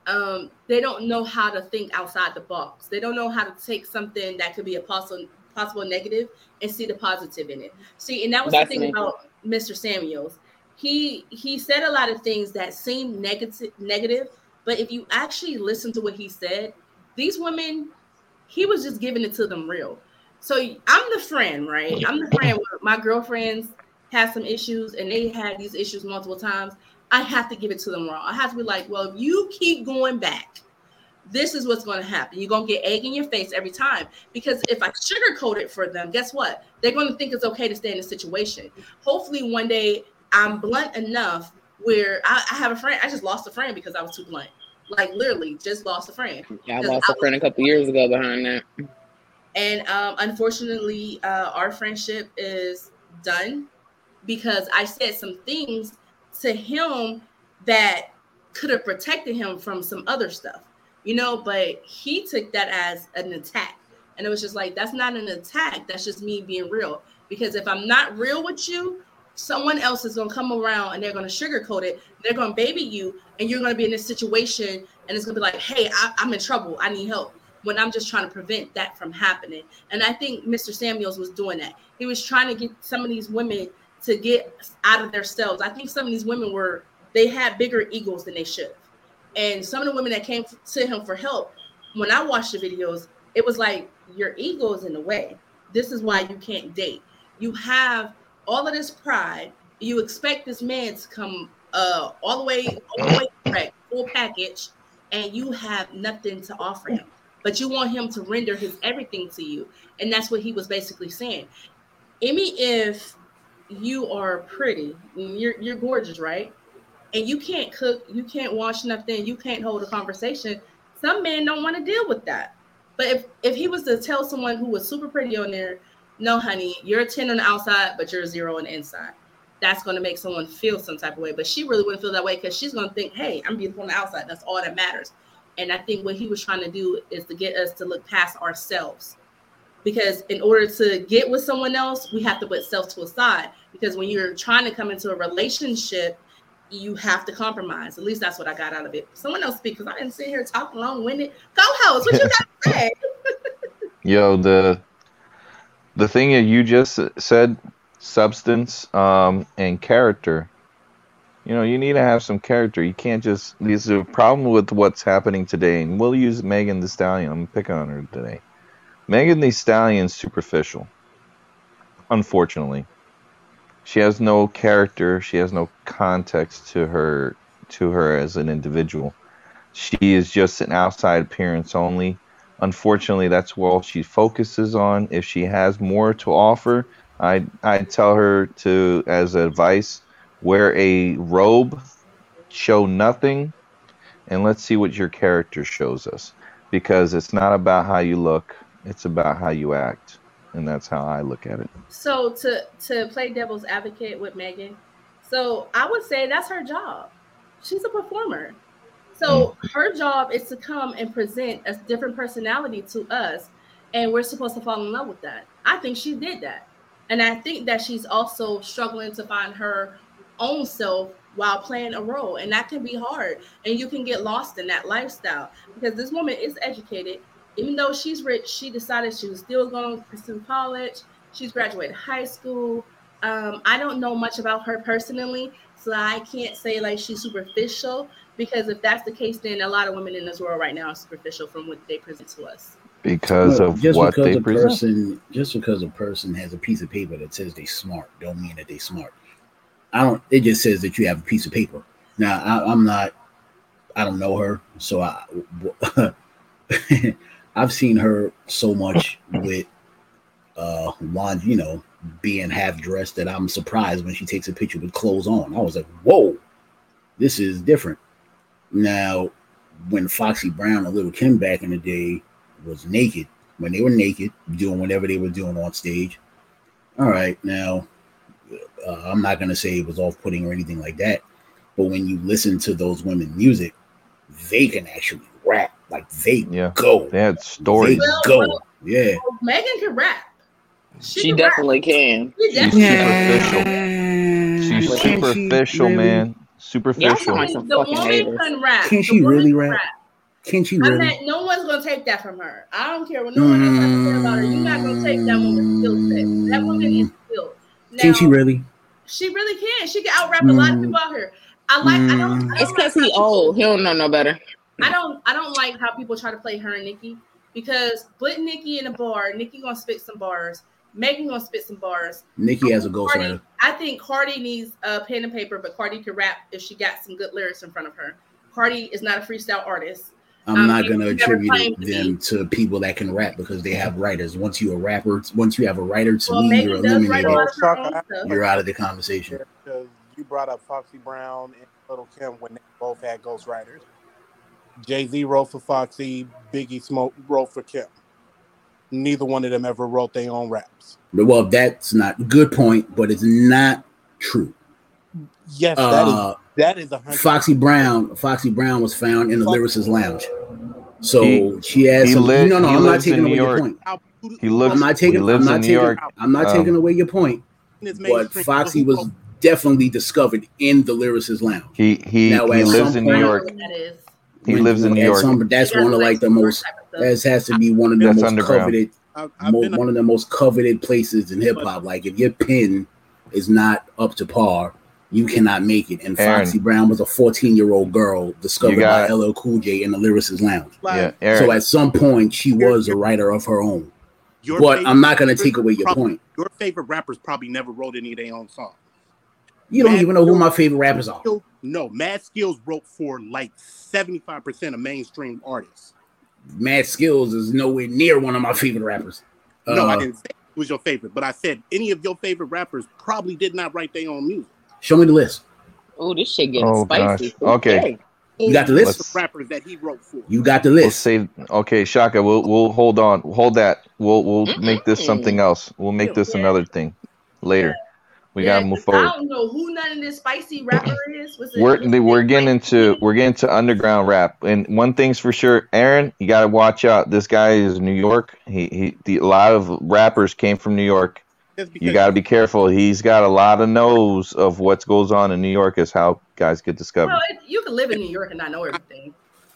Um, they don't know how to think outside the box. They don't know how to take something that could be a possi- possible negative and see the positive in it. See, and that was That's the thing me. about Mr. Samuels. He he said a lot of things that seemed negative negative, but if you actually listen to what he said, these women, he was just giving it to them real. So I'm the friend, right? I'm the friend. My girlfriends have some issues and they had these issues multiple times. I have to give it to them raw. I have to be like, well, if you keep going back, this is what's going to happen. You're going to get egg in your face every time. Because if I sugarcoat it for them, guess what? They're going to think it's okay to stay in a situation. Hopefully, one day I'm blunt enough where I, I have a friend. I just lost a friend because I was too blunt. Like literally, just lost a friend. Yeah, I lost a friend a couple years ago behind that. And um, unfortunately, uh, our friendship is done because I said some things to him that could have protected him from some other stuff, you know, but he took that as an attack. And it was just like, that's not an attack. That's just me being real. Because if I'm not real with you, someone else is going to come around and they're going to sugarcoat it. They're going to baby you, and you're going to be in this situation, and it's going to be like, hey, I, I'm in trouble. I need help. When I'm just trying to prevent that from happening. And I think Mr. Samuels was doing that. He was trying to get some of these women to get out of themselves. I think some of these women were they had bigger egos than they should. And some of the women that came to him for help, when I watched the videos, it was like your ego is in the way. This is why you can't date. You have all of this pride. You expect this man to come uh, all the way, all the way correct, full package, and you have nothing to offer him. But you want him to render his everything to you, and that's what he was basically saying. Emmy, if you are pretty, you're you're gorgeous, right? And you can't cook, you can't wash nothing, you can't hold a conversation. Some men don't want to deal with that. But if if he was to tell someone who was super pretty on there, no, honey, you're a 10 on the outside, but you're a zero on the inside. That's going to make someone feel some type of way. But she really wouldn't feel that way because she's going to think, hey, I'm beautiful on the outside. That's all that matters. And I think what he was trying to do is to get us to look past ourselves because in order to get with someone else, we have to put self to a side. Because when you're trying to come into a relationship, you have to compromise. At least that's what I got out of it. Someone else speak because I didn't sit here talking long winded. Go host, what you got to say? Yo, the the thing that you just said, substance um, and character. You know, you need to have some character. You can't just. There's a problem with what's happening today, and we'll use Megan Thee Stallion. I'm picking on her today. Megan Thee Stallion's superficial. Unfortunately, she has no character. She has no context to her to her as an individual. She is just an outside appearance only. Unfortunately, that's all she focuses on. If she has more to offer, I I tell her to, as advice, wear a robe, show nothing, and let's see what your character shows us. Because it's not about how you look it's about how you act, and that's how I look at it. So to to play devil's advocate with Megan, so I would say that's her job. She's a performer. So mm. her job is to come and present a different personality to us, and we're supposed to fall in love with that. I think she did that. And I think that she's also struggling to find her own self while playing a role. And that can be hard. And you can get lost in that lifestyle because this woman is educated even though she's rich, she decided she was still going to pursue college. She's graduated high school. Um, I don't know much about her personally, so I can't say like she's superficial because if that's the case, then a lot of women in this world right now are superficial from what they present to us. Because well, of just what because they a present. person, just because a person has a piece of paper that says they smart, don't mean that they smart. I don't. It just says that you have a piece of paper. Now I, I'm not. I don't know her, so I. I've seen her so much with uh one, you know, being half dressed that I'm surprised when she takes a picture with clothes on. I was like, whoa, this is different. Now, when Foxy Brown and Little Kim back in the day was naked, when they were naked, doing whatever they were doing on stage. All right, now uh, I'm not gonna say it was off putting or anything like that, but when you listen to those women music, they can actually rap like they yeah. go. They had stories. They go. Well, yeah. Megan can rap. She, she can definitely rap. can. She's superficial. She's superficial, really? man. Superficial. Yeah, the woman can rap. Can she really rap? rap? Can she I really? mean, no one's gonna take that from her. I don't care what no one else has to say about her. You're not gonna take that woman's skill set. That woman is skilled. Now, Can she really? She really can. She can out rap a lot of Mm. people out here. I like. I don't. I don't Mm. It's because like he old. He don't know no better. I don't. I don't like how people try to play her and Nicki because put Nicki in a bar. Nicki gonna spit some bars. Megan gonna spit some bars. Nikki has a Cardi, ghostwriter. I think Cardi needs a pen and paper, but Cardi can rap if she got some good lyrics in front of her. Cardi is not a freestyle artist. I'm Um, not gonna attribute claimed to them to people that can rap because they have writers. Once you're a rapper, once you have a writer, to Well, me, you're Megan does write a eliminated. lot of her own Shaka, stuff. You're out of the conversation. because you brought up Foxy Brown and Little Kim when they both had ghostwriters. Jay Z wrote for Foxy, Biggie Smalls wrote for Kim. Neither one of them ever wrote their own raps. Well, that's not good point, but it's not true. Yes, that is Uh, that is a. Foxy Brown, Foxy Brown was found in the Lyricist Lounge. So He- she has he some. li- no, no, I'm not lives in taking New away your York. point. He lives. I'm not taking. lives I'm not taking. York. I'm not Um, taking away your point. But Foxy was definitely discovered in the Lyricist Lounge. He he Now, he at lives some in New York. That is. He When- lives in New at York. some- that's She one of like the most. type of stuff. That has to be one of the That's most coveted I've, I've mo- been one of the most coveted places in hip hop. Like if your pen is not up to par, you cannot make it. And Aaron. Foxy Brown was a 14 year old girl discovered got- by LL Cool J in the Lyricist Lounge. Yeah, So at some point, she was a writer of her own. your But I'm not going to take away your probably- point. Your favorite rappers probably never wrote any of their own songs. You don't Mad even know who my favorite rappers are. Skills- No, Mad Skillz wrote for like 75% of mainstream artists. Mad Skillz is nowhere near one of my favorite rappers. no, I Uh, didn't say it was your favorite, but I said any of your favorite rappers probably did not write their own music. Show me the list. Oh, this shit getting Oh, spicy. gosh. Okay. You got the Let's- list. The rappers that he wrote for. You got the We'll list. save. Okay, Shaka. We'll we'll hold on. Hold that. We'll we'll Mm-mm. make this something else. We'll make this Yeah. another thing later. We Yeah, gotta move forward. I don't know who none of this spicy rapper is. What's it- We're we're getting into we're getting into underground rap, and one thing's for sure, Aaron, you gotta watch out. This guy is New York. He he. The, a lot of rappers came from New York. You gotta be careful. He's got a lot of knows of what goes on in New York. Is how guys get discovered. Well, it, you can live in New York and not know everything.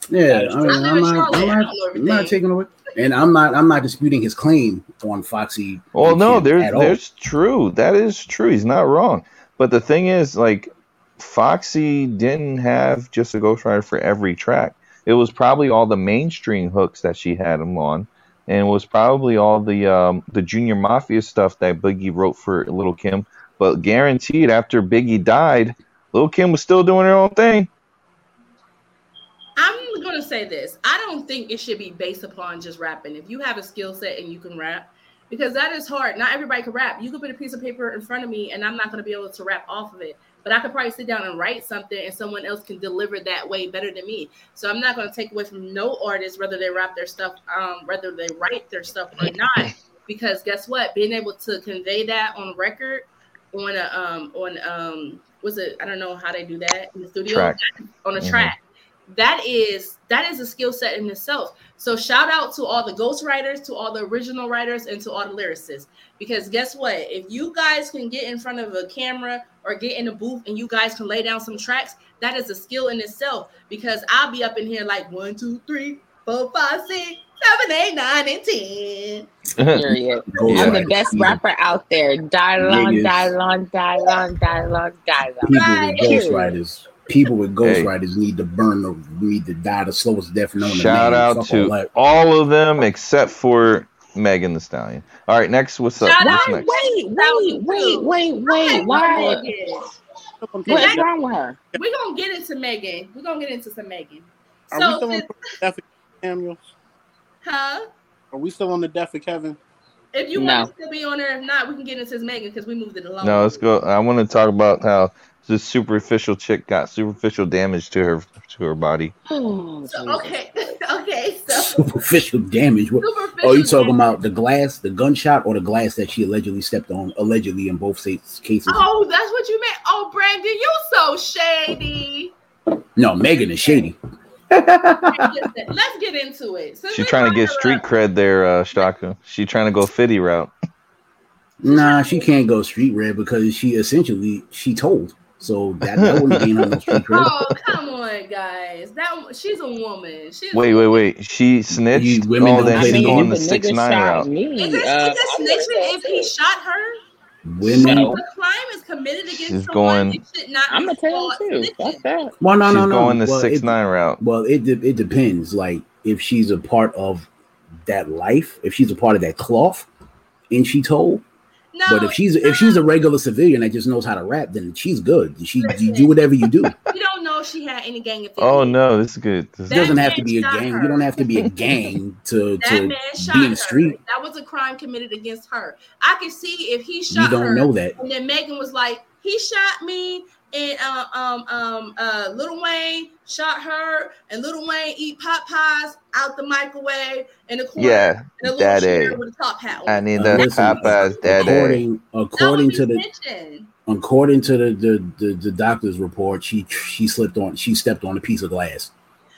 Yeah, I true. mean, I live I'm not, I'm not, don't I'm not taking away, and I'm not, I'm not disputing his claim on Foxy. Well, no, there's there's true. That is true. He's not wrong. But the thing is, like, Foxy didn't have just a ghostwriter for every track. It was probably all the mainstream hooks that she had him on, and it was probably all the um, the Junior Mafia stuff that Biggie wrote for Little Kim. But guaranteed, after Biggie died, Little Kim was still doing her own thing. I'm gonna say this. I don't think it should be based upon just rapping. If you have a skill set and you can rap, because that is hard. Not everybody can rap. You could put a piece of paper in front of me and I'm not gonna be able to rap off of it. But I could probably sit down and write something and someone else can deliver that way better than me. So I'm not gonna take away from no artist whether they rap their stuff, um, whether they write their stuff or not. Because guess what? Being able to convey that on record, on a um on um was it I don't know how they do that in the studio Track. on a Mhm. track that is that is a skill set in itself. So shout out to all the ghostwriters, to all the original writers, and to all the lyricists. Because guess what? If you guys can get in front of a camera or get in a booth and you guys can lay down some tracks, that is a skill in itself. Because I'll be up in here like one, two, three, four, five, six, seven, eight, nine, and ten. Period. Ghostwriter. I'm the best rapper out there. Die long, Niggas. die long, die long, die long, die long. People Right. with ghostwriters, people with ghostwriters need to burn the, need to die the slowest death known to Shout man. out Fuck to all all of them except for Megan Thee Stallion. All right, next, what's up? Shout What's Why? next? Wait, wait, wait, wait, wait. Why? What's wrong with her? We're gonna get into Megan. We're gonna get into some Megan. Are we So, still on since- the death of Samuels? huh? Are we still on the death of Kevin? If you No. want to still be on there, if not, we can get into this Megan because we moved it along. No, let's go. I want to talk about how this superficial chick got superficial damage to her to her body. Oh, So, okay, okay, so Superficial damage. What, superficial. oh, you talking damage. about the glass, the gunshot, or the glass that she allegedly stepped on? Allegedly in both states cases. Oh, that's what you meant. Oh, Brandon, you so shady. No, Megan is shady. Let's get into it. Since She we trying to get street up- cred there, uh, Shaka. She trying to go fitty route. Nah, she can't go street red because she essentially she told. So that, that wouldn't gain her no street cred. Oh, come on, guys. That she's a woman. She's wait, wait, wait. She snitched. You- women oh, then she's going game. the six nine shot route. Me, Is it, uh, is it I'm gonna snitching if he shot her? Women. No. The crime is committed against She's someone. going- not I'm be gonna tell you called too. snitching. Fuck that. Well, no, she's no, no. going the well, six it, nine route. Well, it de- it depends. Like if she's a part of that life, if she's a part of that cloth, and she told. No, but if she's if she's a regular civilian that just knows how to rap, then she's good. She you do whatever you do. You don't know if she had any gang affiliation. Oh no, this is good. This That doesn't have to be a gang. her. You don't have to be a gang to to be in the street. That was a crime committed against her. I can see if he shot You don't her, know that. and then Megan was like, "He shot me." And uh, um um uh Little Wayne shot her, and Little Wayne eat pot pies out the microwave in the corner. Yeah, in a daddy. with a top hat. on. I need Uh, the listen, Popeyes daddy. According according to the snitching. according to the, the the the doctor's report, she she slipped on she stepped on a piece of glass.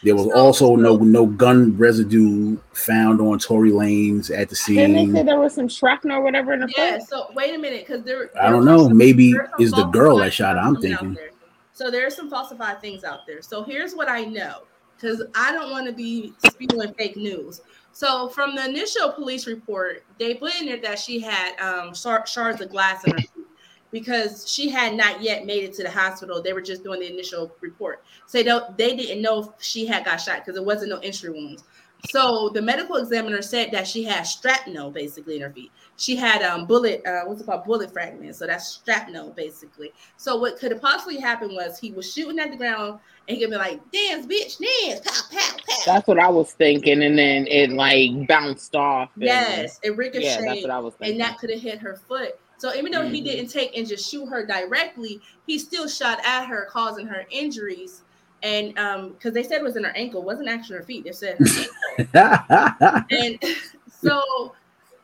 There was also no no gun residue found on Tory Lanez at the Didn't they say there was some shrapnel or whatever in the Yeah, foot? so wait a minute, because there. I don't know. some- Maybe there is the girl that shot. I'm things out thinking. there. So there's some falsified things out there. So here's what I know, because I don't want to be spewing fake news. So from the initial police report, they put in there that she had um, shards of glass in her feet because she had not yet made it to the hospital. They were just doing the initial report. So they they didn't know if she had got shot because there wasn't no entry wounds. So the medical examiner said that she had shrapnel basically in her feet. She had um bullet, uh, what's it called, bullet fragments. So that's shrapnel basically. So what could have possibly happened was he was shooting at the ground and he could be like, "Dance, bitch, dance, pow, pow, pow." That's what I was thinking, and then it like bounced off. and- yes, it ricocheted, yeah, that's what I was thinking. and that could have hit her foot. So even though he Mhm. didn't take and just shoot her directly, he still shot at her, causing her injuries. And um, because they said it was in her ankle, it wasn't actually her feet. They said and so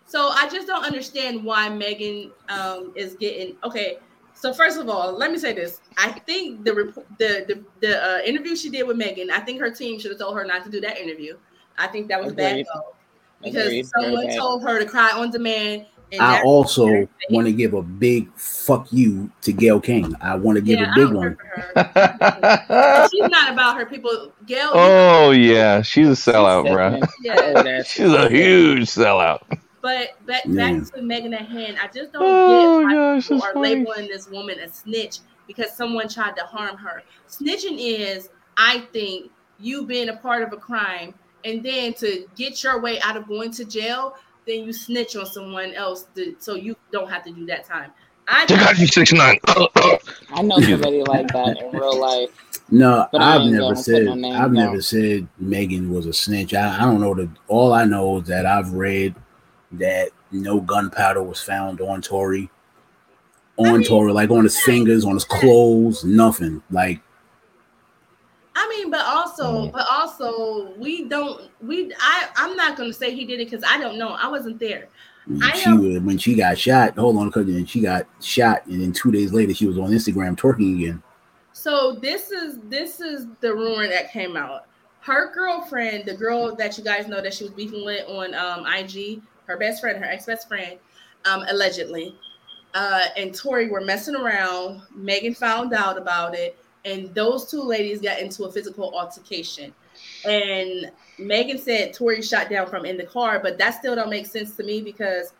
so i just don't understand why megan um is getting okay so first of all let me say this i think the report the the, the uh, interview she did with megan i think her team should have told her not to do that interview i think that was a bad Agreed. call because Agreed. Someone bad. told her to cry on demand and I also want to give a big fuck you to Gayle King. I want to give yeah, a I big don't one. her. she's not about her people Gayle oh yeah, she's a sellout, She's bro. yeah She's a huge sellout. But back, Yeah. back to Megan at hand, I just don't Oh, get why gosh, people are funny. labeling this woman a snitch because someone tried to harm her. Snitching is, I think, you being a part of a crime and then to get your way out of going to jail, then you snitch on someone else to, so you don't have to do that time. I Check out you six nine. I know somebody like that in real life. No, I I've never said no I've out. never said Megan was a snitch. I, I don't know the all I know is that I've read that no gunpowder was found on Tory. On I mean, Tory, like on his fingers, on his clothes, nothing. Like I mean, but also, but also, we don't. We, I, I'm not gonna say he did it because I don't know. I wasn't there. I she would when she got shot. Hold on, because then she got shot, and then two days later she was on Instagram twerking again. So this is this is the rumor that came out. Her girlfriend, the girl that you guys know that she was beefing with on um, IG, her best friend, her ex best friend, um, allegedly, uh, and Tory were messing around. Megan found out about it, and those two ladies got into a physical altercation. And Megan said Tory shot down from in the car, but that still don't make sense to me because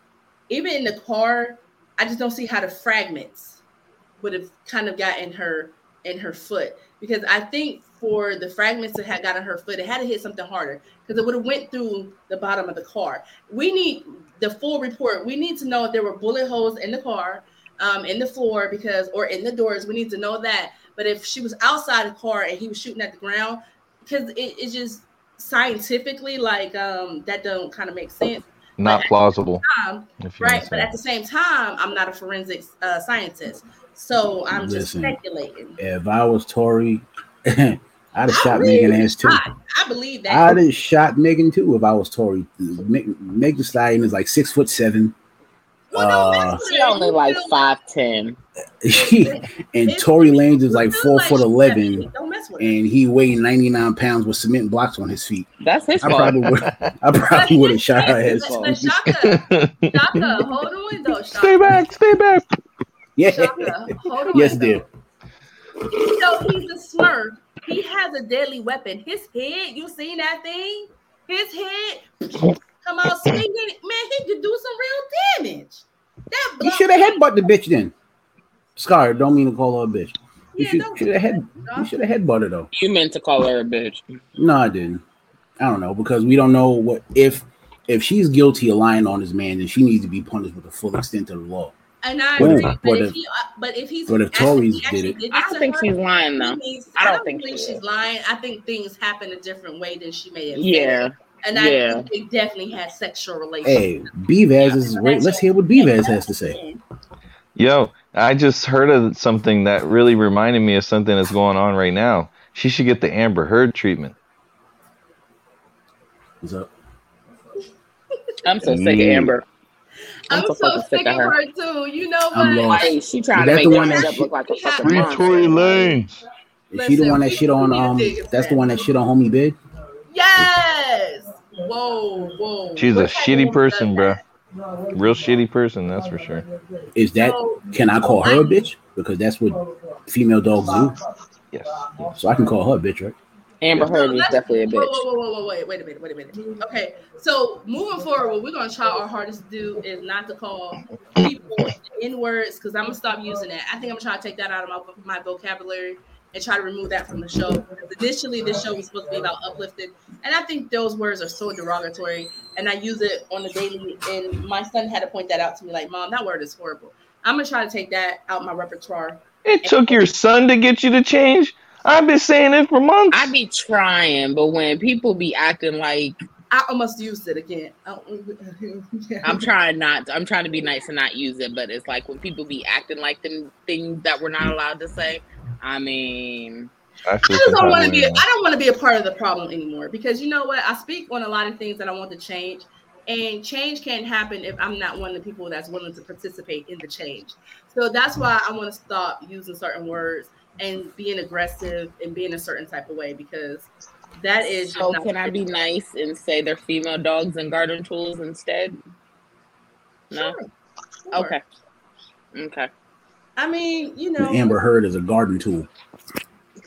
even in the car, I just don't see how the fragments would have kind of gotten her in her foot because I think for the fragments that had gotten her foot, it had to hit something harder because it would have went through the bottom of the car. We need the full report. We need to know if there were bullet holes in the car, um, in the floor because or in the doors. We need to know that. But if she was outside the car and he was shooting at the ground, because it, it just scientifically like um that don't kind of make sense. Not plausible. Um, If right wanna but at the same time i'm not a forensics uh, scientist so i'm just speculating If I was Tory, I'd have I shot really Megan ass too. I, I believe that I'd have shot Megan too if I was Tory. Meg, Meg Thee Stallion is like six foot seven. Well, no, uh, She only like five ten. and It's- Tory Lanez is like feel four foot eleven, heavy. don't mess with her. and he weighed ninety nine pounds with cement blocks on his feet. That's his I fault. probably would. I probably would have shot her ass. But, but Shaka, Shaka, hold on though, stay back, stay back. Yeah. Shaka, hold on. Yes, though. dear. So he's a smurf, he has a deadly weapon. His head, you seen that thing? His head come out swinging. Man, he could do some real damage. That you should have headbutt the bitch then. Scar, don't mean to call her a bitch. You yeah, should have head. You should have headbutted though. You meant to call her a bitch. No, I didn't. I don't know because we don't know what if if she's guilty of lying on this man, then she needs to be punished with the full extent of the law. And I agree, but, but, if, he, uh, but if he's but if Tories did it, did I don't think her, she's lying though. Means, I, don't I don't think, think she's lying. I think things happen a different way than she made it. Yeah. And I yeah. think they definitely had sexual relations. Hey, Bevaz yeah, is right. Let's hear what Bevaz has to say. Yo, I just heard of something that really reminded me of something that's going on right now. She should get the Amber Heard treatment. What's up? I'm so sick of Amber. I'm, I'm so, so sick, of her. her. too. You know what? Hey, she trying to make the one that look like a fucking Free Tory Lanez. Is she the one that shit on um? That's the one that shit on homie bid. Yes. Whoa, whoa. She's what a shitty person, bro. Real shitty person, that's for sure. Is that? Can I call her a bitch? Because that's what female dogs do. Yes. So I can call her a bitch, right? Amber Heard is definitely a bitch. Whoa, whoa, whoa, whoa, wait, wait a minute, wait a minute. Okay, so moving forward, what we're gonna try our hardest to do is not to call people in words because I'm gonna stop using that. I think I'm gonna try to take that out of my, my vocabulary and try to remove that from the show. Because initially, this show was supposed to be about uplifting, and I think those words are so derogatory, and I use it on the daily. And my son had to point that out to me, like, "Mom, that word is horrible." I'm gonna try to take that out my repertoire. It and- took your son to get you to change. I've been saying it for months. I be trying, but when people be acting like I almost used it again. I'm trying not. To, I'm trying to be nice and not use it, but it's like when people be acting like the things that we're not allowed to say. I mean, I, I just don't want to be. I don't want to be a part of the problem anymore because you know what? I speak on a lot of things that I want to change, and change can't happen if I'm not one of the people that's willing to participate in the change. So that's why I want to stop using certain words and being aggressive and being a certain type of way because that is. So can I be nice and say they're female dogs and garden tools instead? No. Sure. Sure. Okay. Okay. I mean, you know, Amber Heard is a garden tool.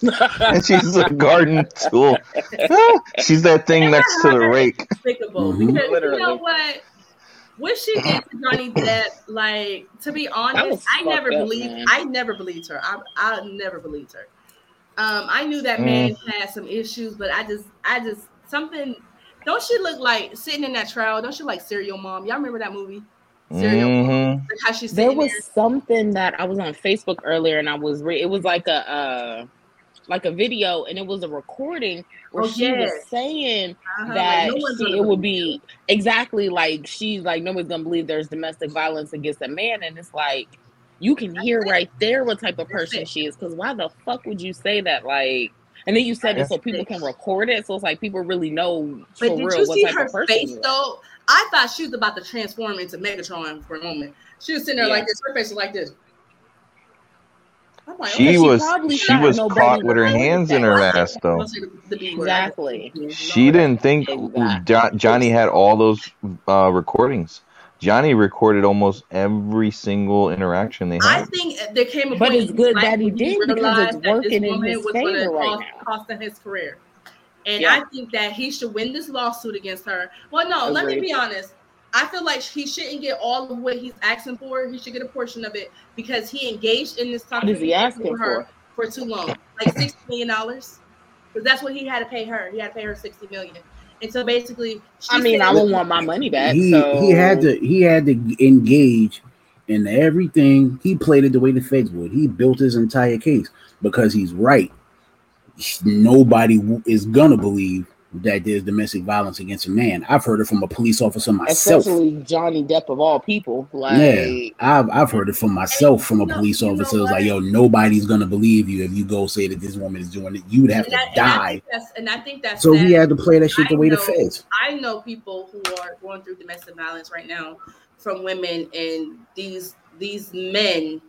and she's a garden tool. she's that thing next to the rake. Despicable. Mm-hmm. Because Literally. you know what? what she did to Johnny Depp, like to be honest, I never believed. Man. I never believed her. I, I never believed her. Um, I knew that mm. man had some issues, but I just, I just something. Don't she look like sitting in that trial? Don't she like Serial Mom? Y'all remember that movie? Serial mm-hmm. Like how she's there was there? something that I was on Facebook earlier, and I was re- it was like a. Uh, like a video and it was a recording where oh, she yes. was saying uh-huh. that like no she, it would be exactly like she's like nobody's gonna believe there's domestic violence against a man and it's like you can hear right there what type of person she is because why the fuck would you say that like and then you said it so people can record it so it's like people really know but did real what type of person face though I thought she was about to transform into Megatron for a moment she was sitting there yeah. like this her face was like this like, she, okay, was she was caught with her hands in her ass though. Exactly. She didn't think exactly. Johnny had all those uh, recordings. Johnny recorded almost every single interaction they had. I think there came a but it's good that he did because it's working in his favor right now. Costing his career. And yeah. I think that he should win this lawsuit against her. Well, no, Agreed. let me be honest. I feel like he shouldn't get all of what he's asking for. He should get a portion of it because he engaged in this topic. What is he asking for her for too long? Like sixty million dollars, because that's what he had to pay her. He had to pay her sixty million. And so basically, I mean, I would want my money back. He so. he had to he had to engage in everything. He played it the way the feds would. He built his entire case because he's right. Nobody is gonna believe that there's domestic violence against a man. I've heard it from a police officer myself. Especially Johnny Depp of all people. Like, yeah, I've I've heard it from myself from a police officer. It's like, yo, nobody's gonna believe you if you go say that this woman is doing it. You would have and to I, die. And I, and I think that's so he had to play that shit the I way know, the feds. I know people who are going through domestic violence right now from women, and these these men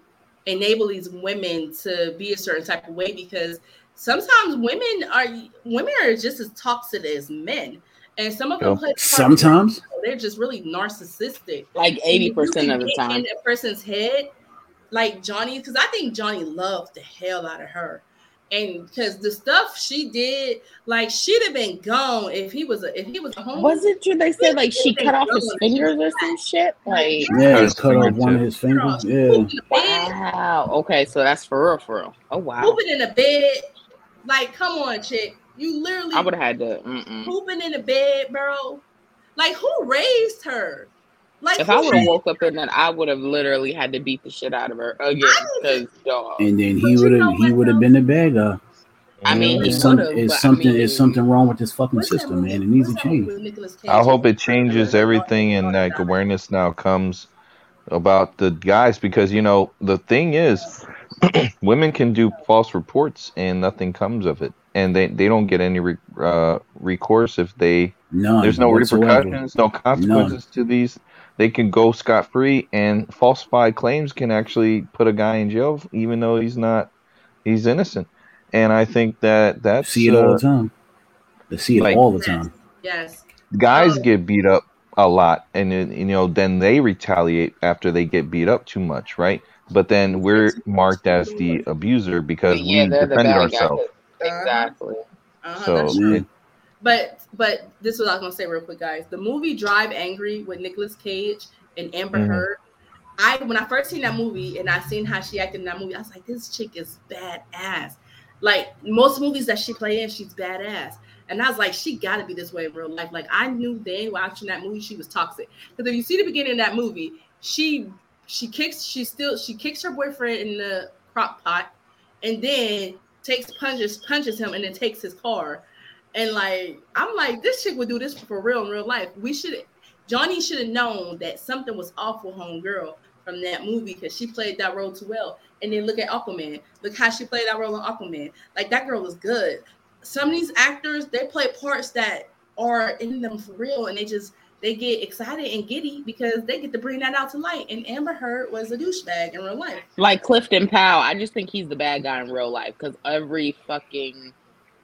enable these women to be a certain type of way because sometimes women are women are just as toxic as men. And some of them play sometimes they're just really narcissistic. Like 80% of the time. In a person's head, like Johnny, because I think Johnny loved the hell out of her. and because the stuff she did, like she'd have been gone if he was a if he was a home. Was it true? They said like she cut off his fingers or some shit. Like yeah, he cut off one of his fingers. Yeah. Wow. Okay, so that's for real, for real. Oh wow. Pooping in the bed, like come on, chick. You literally. I would have had to. Mm-mm. Pooping in the bed, bro. Like who raised her? Like if I would have woke up in that, I would have literally had to beat the shit out of her again. Because dog. And then he would have he would have been the bad guy. I mean, it's, some, it's something. I mean, it's something wrong with this fucking system, man. It needs to change. I hope it changes everything, and like awareness now comes about the guys because you know the thing is, women can do false reports and nothing comes of it, and they they don't get any re, uh, recourse if they None there's no whatsoever. repercussions, no consequences to these. They can go scot free, and falsified claims can actually put a guy in jail even though he's not he's innocent. And I think that that's See it all the time. They see it like- all the time. Yes. guys Oh. get beat up a lot and you know then they retaliate after they get beat up too much right but then we're marked as the abuser because yeah, we they're the defended ourselves Exactly. Uh-huh, so that's true. it, But but this is what I was gonna say real quick, guys. The movie Drive Angry with Nicolas Cage and Amber Mhm. Heard. I when I first seen that movie and I seen how she acted in that movie, I was like, this chick is badass. Like most movies that she play in, she's badass. And I was like, she got to be this way in real life. Like I knew then watching that movie, she was toxic. Because if you see the beginning of that movie, she she kicks, she still she kicks her boyfriend in the crock pot, and then takes punches punches him and then takes his car. And like I'm like, this chick would do this for real in real life. We should Johnny should have known that something was off with homegirl from that movie because she played that role too well. And then look at Aquaman. Look how she played that role in Aquaman. Like that girl was good. Some of these actors, they play parts that are in them for real, and they just they get excited and giddy because they get to bring that out to light. And Amber Heard was a douchebag in real life. Like Clifton Powell, I just think he's the bad guy in real life because every fucking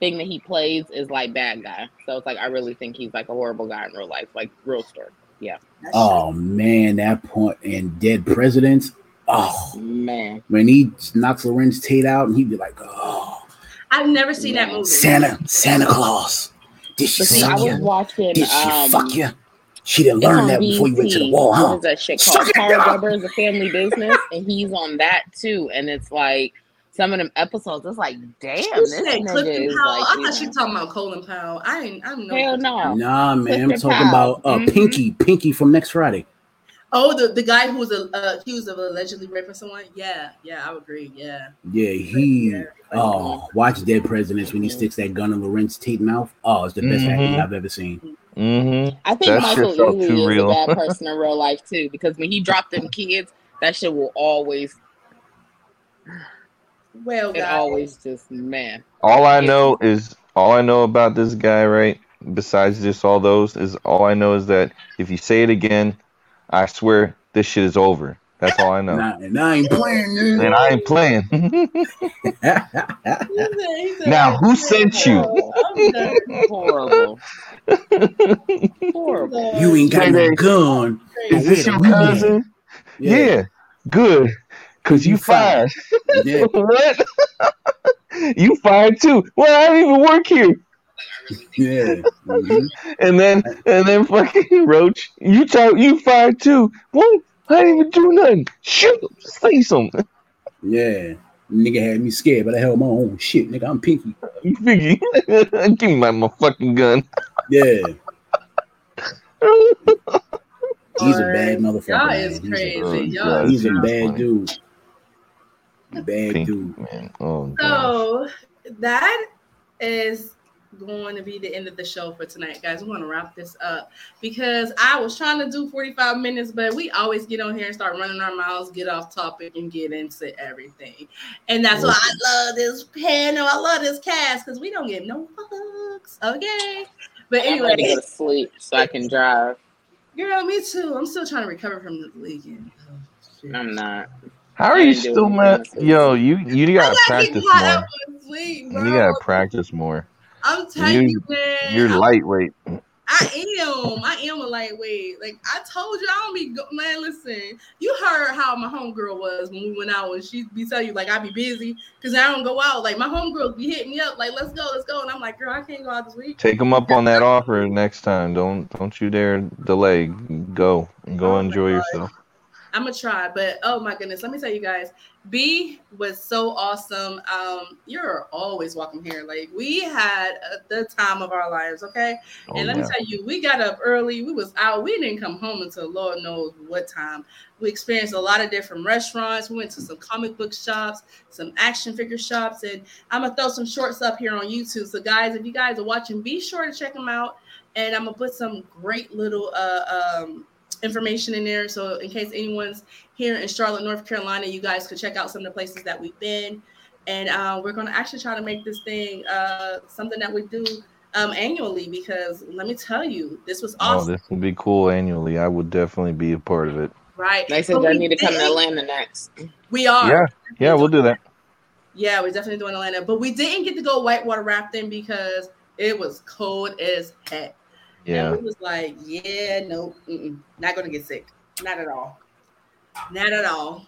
thing that he plays is like bad guy. So it's like I really think he's like a horrible guy in real life, like real story. Yeah, That's Oh man, that point in Dead Presidents. Oh, man. when he knocks Larenz Tate out, and he'd be like, "Oh, I've never seen that movie. Santa, Santa Claus, did she But see, I was you? watching. Did she um, fuck you? She didn't It's learn on that before you went to the BET. wall, huh? that shit called? it, Carl yeah. Weber is a family business, and he's on that too. And it's like some of them episodes. It's like, damn, Who this said nigga Clifton is Powell? like, I thought she was talking about Colin Powell. I ain't. I don't know. hell no. Nah, man, I'm talking Powell. about uh, Mhm. Pinky, Pinky from next Friday. Oh, the, the guy who was uh, accused of allegedly raping someone. Yeah, yeah, I would agree. Yeah. Yeah, he. Yeah. Oh, watch Dead Presidents when he sticks that gun in Larenz Tate mouth. Oh, it's the best Mhm. acting I've ever seen. Mm-hmm. I think That Michael shit felt Ealy too is real. a bad person in real life too, because when he dropped them kids, that shit will always, Well, it guys, always just man. all I Yeah. know is all I know about this guy right besides just all those is all I know is that if you say it again I swear this shit is over that's all I know and I ain't playing. dude. and I ain't playing He said- he said, now who sent you I'm. Horrible, horrible. you ain't got no that. gun. is this your cousin yeah, good cause you You fired. fired Yeah. what you fired too well I don't even work here Yeah. Mhm. And then and then fucking Roach, you talk you fired too. What? I didn't even do nothing. Shoot, say something. Yeah. Nigga had me scared, but I held my own shit. Nigga, I'm Pinky. You figure? Give me my, my fucking gun. Yeah. He's a bad motherfucker. Y'all man. is He's a- crazy. Oh, Y'all God. is He's a bad funny. dude. Bad Pink, dude. man. Oh god. So that is going to be the end of the show for tonight, guys. We want to wrap this up because I was trying to do 45 minutes, but we always get on here and start running our mouths, get off topic, and get into everything. And that's why I love this panel. I love this cast because we don't give no fucks. Okay. But anyway, I'm ready to go to sleep so I can drive. girl, me too. I'm still trying to recover from the weekend. Oh. I'm not. How are you still anything mad? Yo, you you gotta gotta practice more. sleep. You gotta practice more. I'm telling You- man. You're lightweight. I am. I am a lightweight. Like I told you, I don't be go- man. Listen, you heard how my homegirl was when we went out, and she be telling you like I be busy because I don't go out. Like my homegirls be hitting me up like let's go, let's go, and I'm like, girl, I can't go out this week. Take them up on that offer next time. Don't don't you dare delay. Go go Oh, enjoy yourself. I'm gonna try, but oh my goodness, let me tell you guys, B was so awesome. Um, you're always welcome here. Like we had uh, the time of our lives, okay? Oh, and let me tell you, we got up early. We was out. We didn't come home until Lord knows what time. We experienced a lot of different restaurants. We went to some comic book shops, some action figure shops, and I'm gonna throw some shorts up here on YouTube. So guys, if you guys are watching, be sure to check them out. And I'm gonna put some great little uh, um, information in there. So in case anyone's here in Charlotte, North Carolina, you guys could check out some of the places that we've been. And uh, we're gonna actually try to make this thing uh, something that we do um, annually because let me tell you, this was Oh, awesome, this would be cool annually. I would definitely be a part of it. right? They said But y'all need to come to didn't- Atlanta next. We are. Yeah, yeah, we'll do that. Yeah, we're definitely doing Atlanta, but we didn't get to go whitewater rafting because it was cold as heck. Yeah. And we was like, yeah, no, not gonna get sick, not at all, not at all.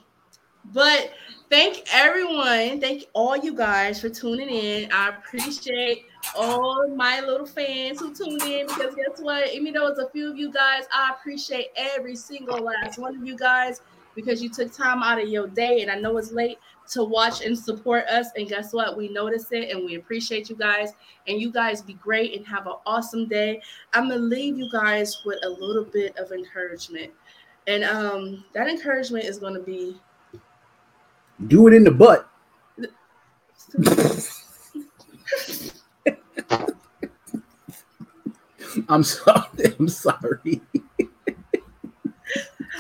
But thank everyone, thank all you guys for tuning in. I appreciate all my little fans who tuned in because guess what? Even though it's a few of you guys, I appreciate every single last one of you guys because you took time out of your day, and I know it's late to watch and support us. And guess what? We notice it and we appreciate you guys. And you guys be great and have an awesome day. I'm gonna leave you guys with a little bit of encouragement. And um that encouragement is gonna be Do it in the butt. I'm sorry. I'm sorry.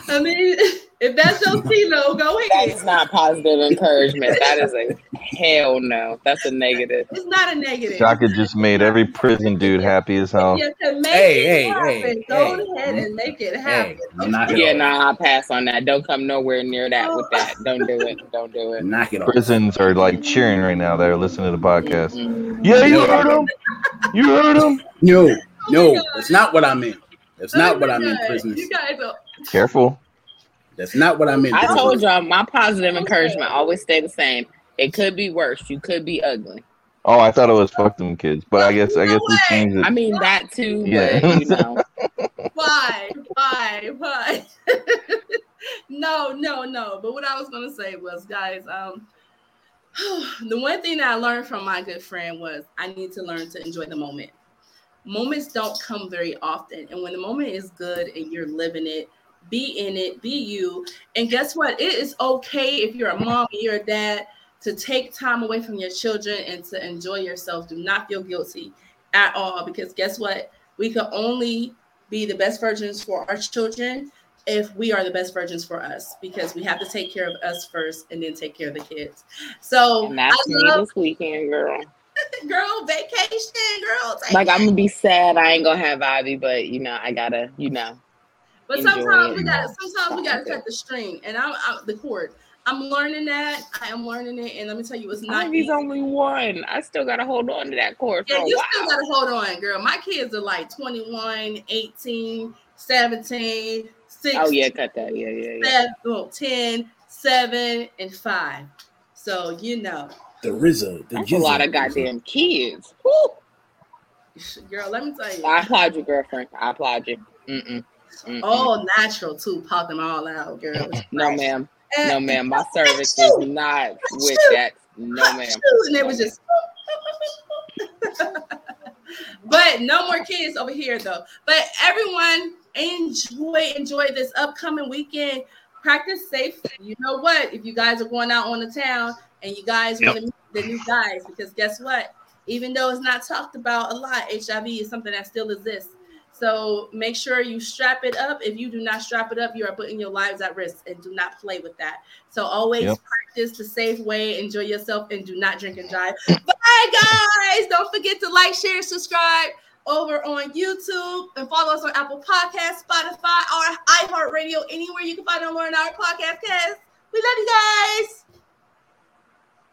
I mean, if that's your kilo, go ahead. is not positive encouragement. That is a hell no. That's a negative. It's not a negative. Shaka just made every prison dude happy as hell. You can make Hey, it hey, happen. hey, Go hey. ahead and mm-hmm. make it happen. knock it Yeah, off. no, I'll pass on that. Don't come nowhere near that with that. Don't do it. Don't do it. Knock it off. Prisons are like cheering right now. They're listening to the podcast. Mm-mm. Yeah, you heard him. You heard him. No, no, God. that's not what I meant. That's Oh not what my I meant, Prisons. You guys are Careful. That's not what I meant. I prisoners. told y'all my positive encouragement always stay the same. It could be worse. You could be ugly. Oh, I thought it was fuck them kids, but I guess I guess we No way. changed I mean that too, Yeah. but you know. why why why no no no but what i was going to say was guys um the one thing that i learned from my good friend was i need to learn to enjoy the moment moments don't come very often and when the moment is good and you're living it be in it be you and guess what it is okay if you're a mom you're a dad to take time away from your children and to enjoy yourself do not feel guilty at all because guess what we can only be the best virgins for our children if we are the best virgins for us because we have to take care of us first and then take care of the kids. So And that's I me love this weekend, girl. girl vacation, girl. take Like. I'm gonna be sad I ain't gonna have Ivy, but you know, I gotta, you know. But sometimes we got to sometimes we got to cut the string and I'm, I'm the cord. I'm learning that. I am learning it, and let me tell you, it's not Ivy's easy. only one. I still gotta hold on to that cord for Yeah, a you while. still gotta hold on, girl. My kids are like 21, 18, 17, 16. oh yeah, cut that. Yeah, yeah, yeah. seven, well, 10, 7, and 5. So, you know, the RZA. The That's a lot of goddamn kids. Woo. girl, let me tell you, I applaud you, girlfriend. I applaud you. Mm-mm. Mm-mm. all natural too. Pop them all out, girl. no, ma'am. And- No, ma'am. My service is not with that. No, ma'am. And it was just. but no more kids over here though. But everyone enjoy enjoy this upcoming weekend. Practice safe. You know what? If you guys are going out on the town and you guys want to meet the new guys, because guess what? Even though it's not talked about a lot, HIV is something that still exists. So make sure you strap it up. If you do not strap it up, you are putting your lives at risk and do not play with that. So always Yep. practice the safe way, enjoy yourself, and do not drink and drive. Bye, guys. Don't forget to like, share, subscribe over on YouTube and follow us on Apple Podcasts, Spotify, or iHeartRadio, anywhere you can find and learn our podcast. Cast. We love you guys.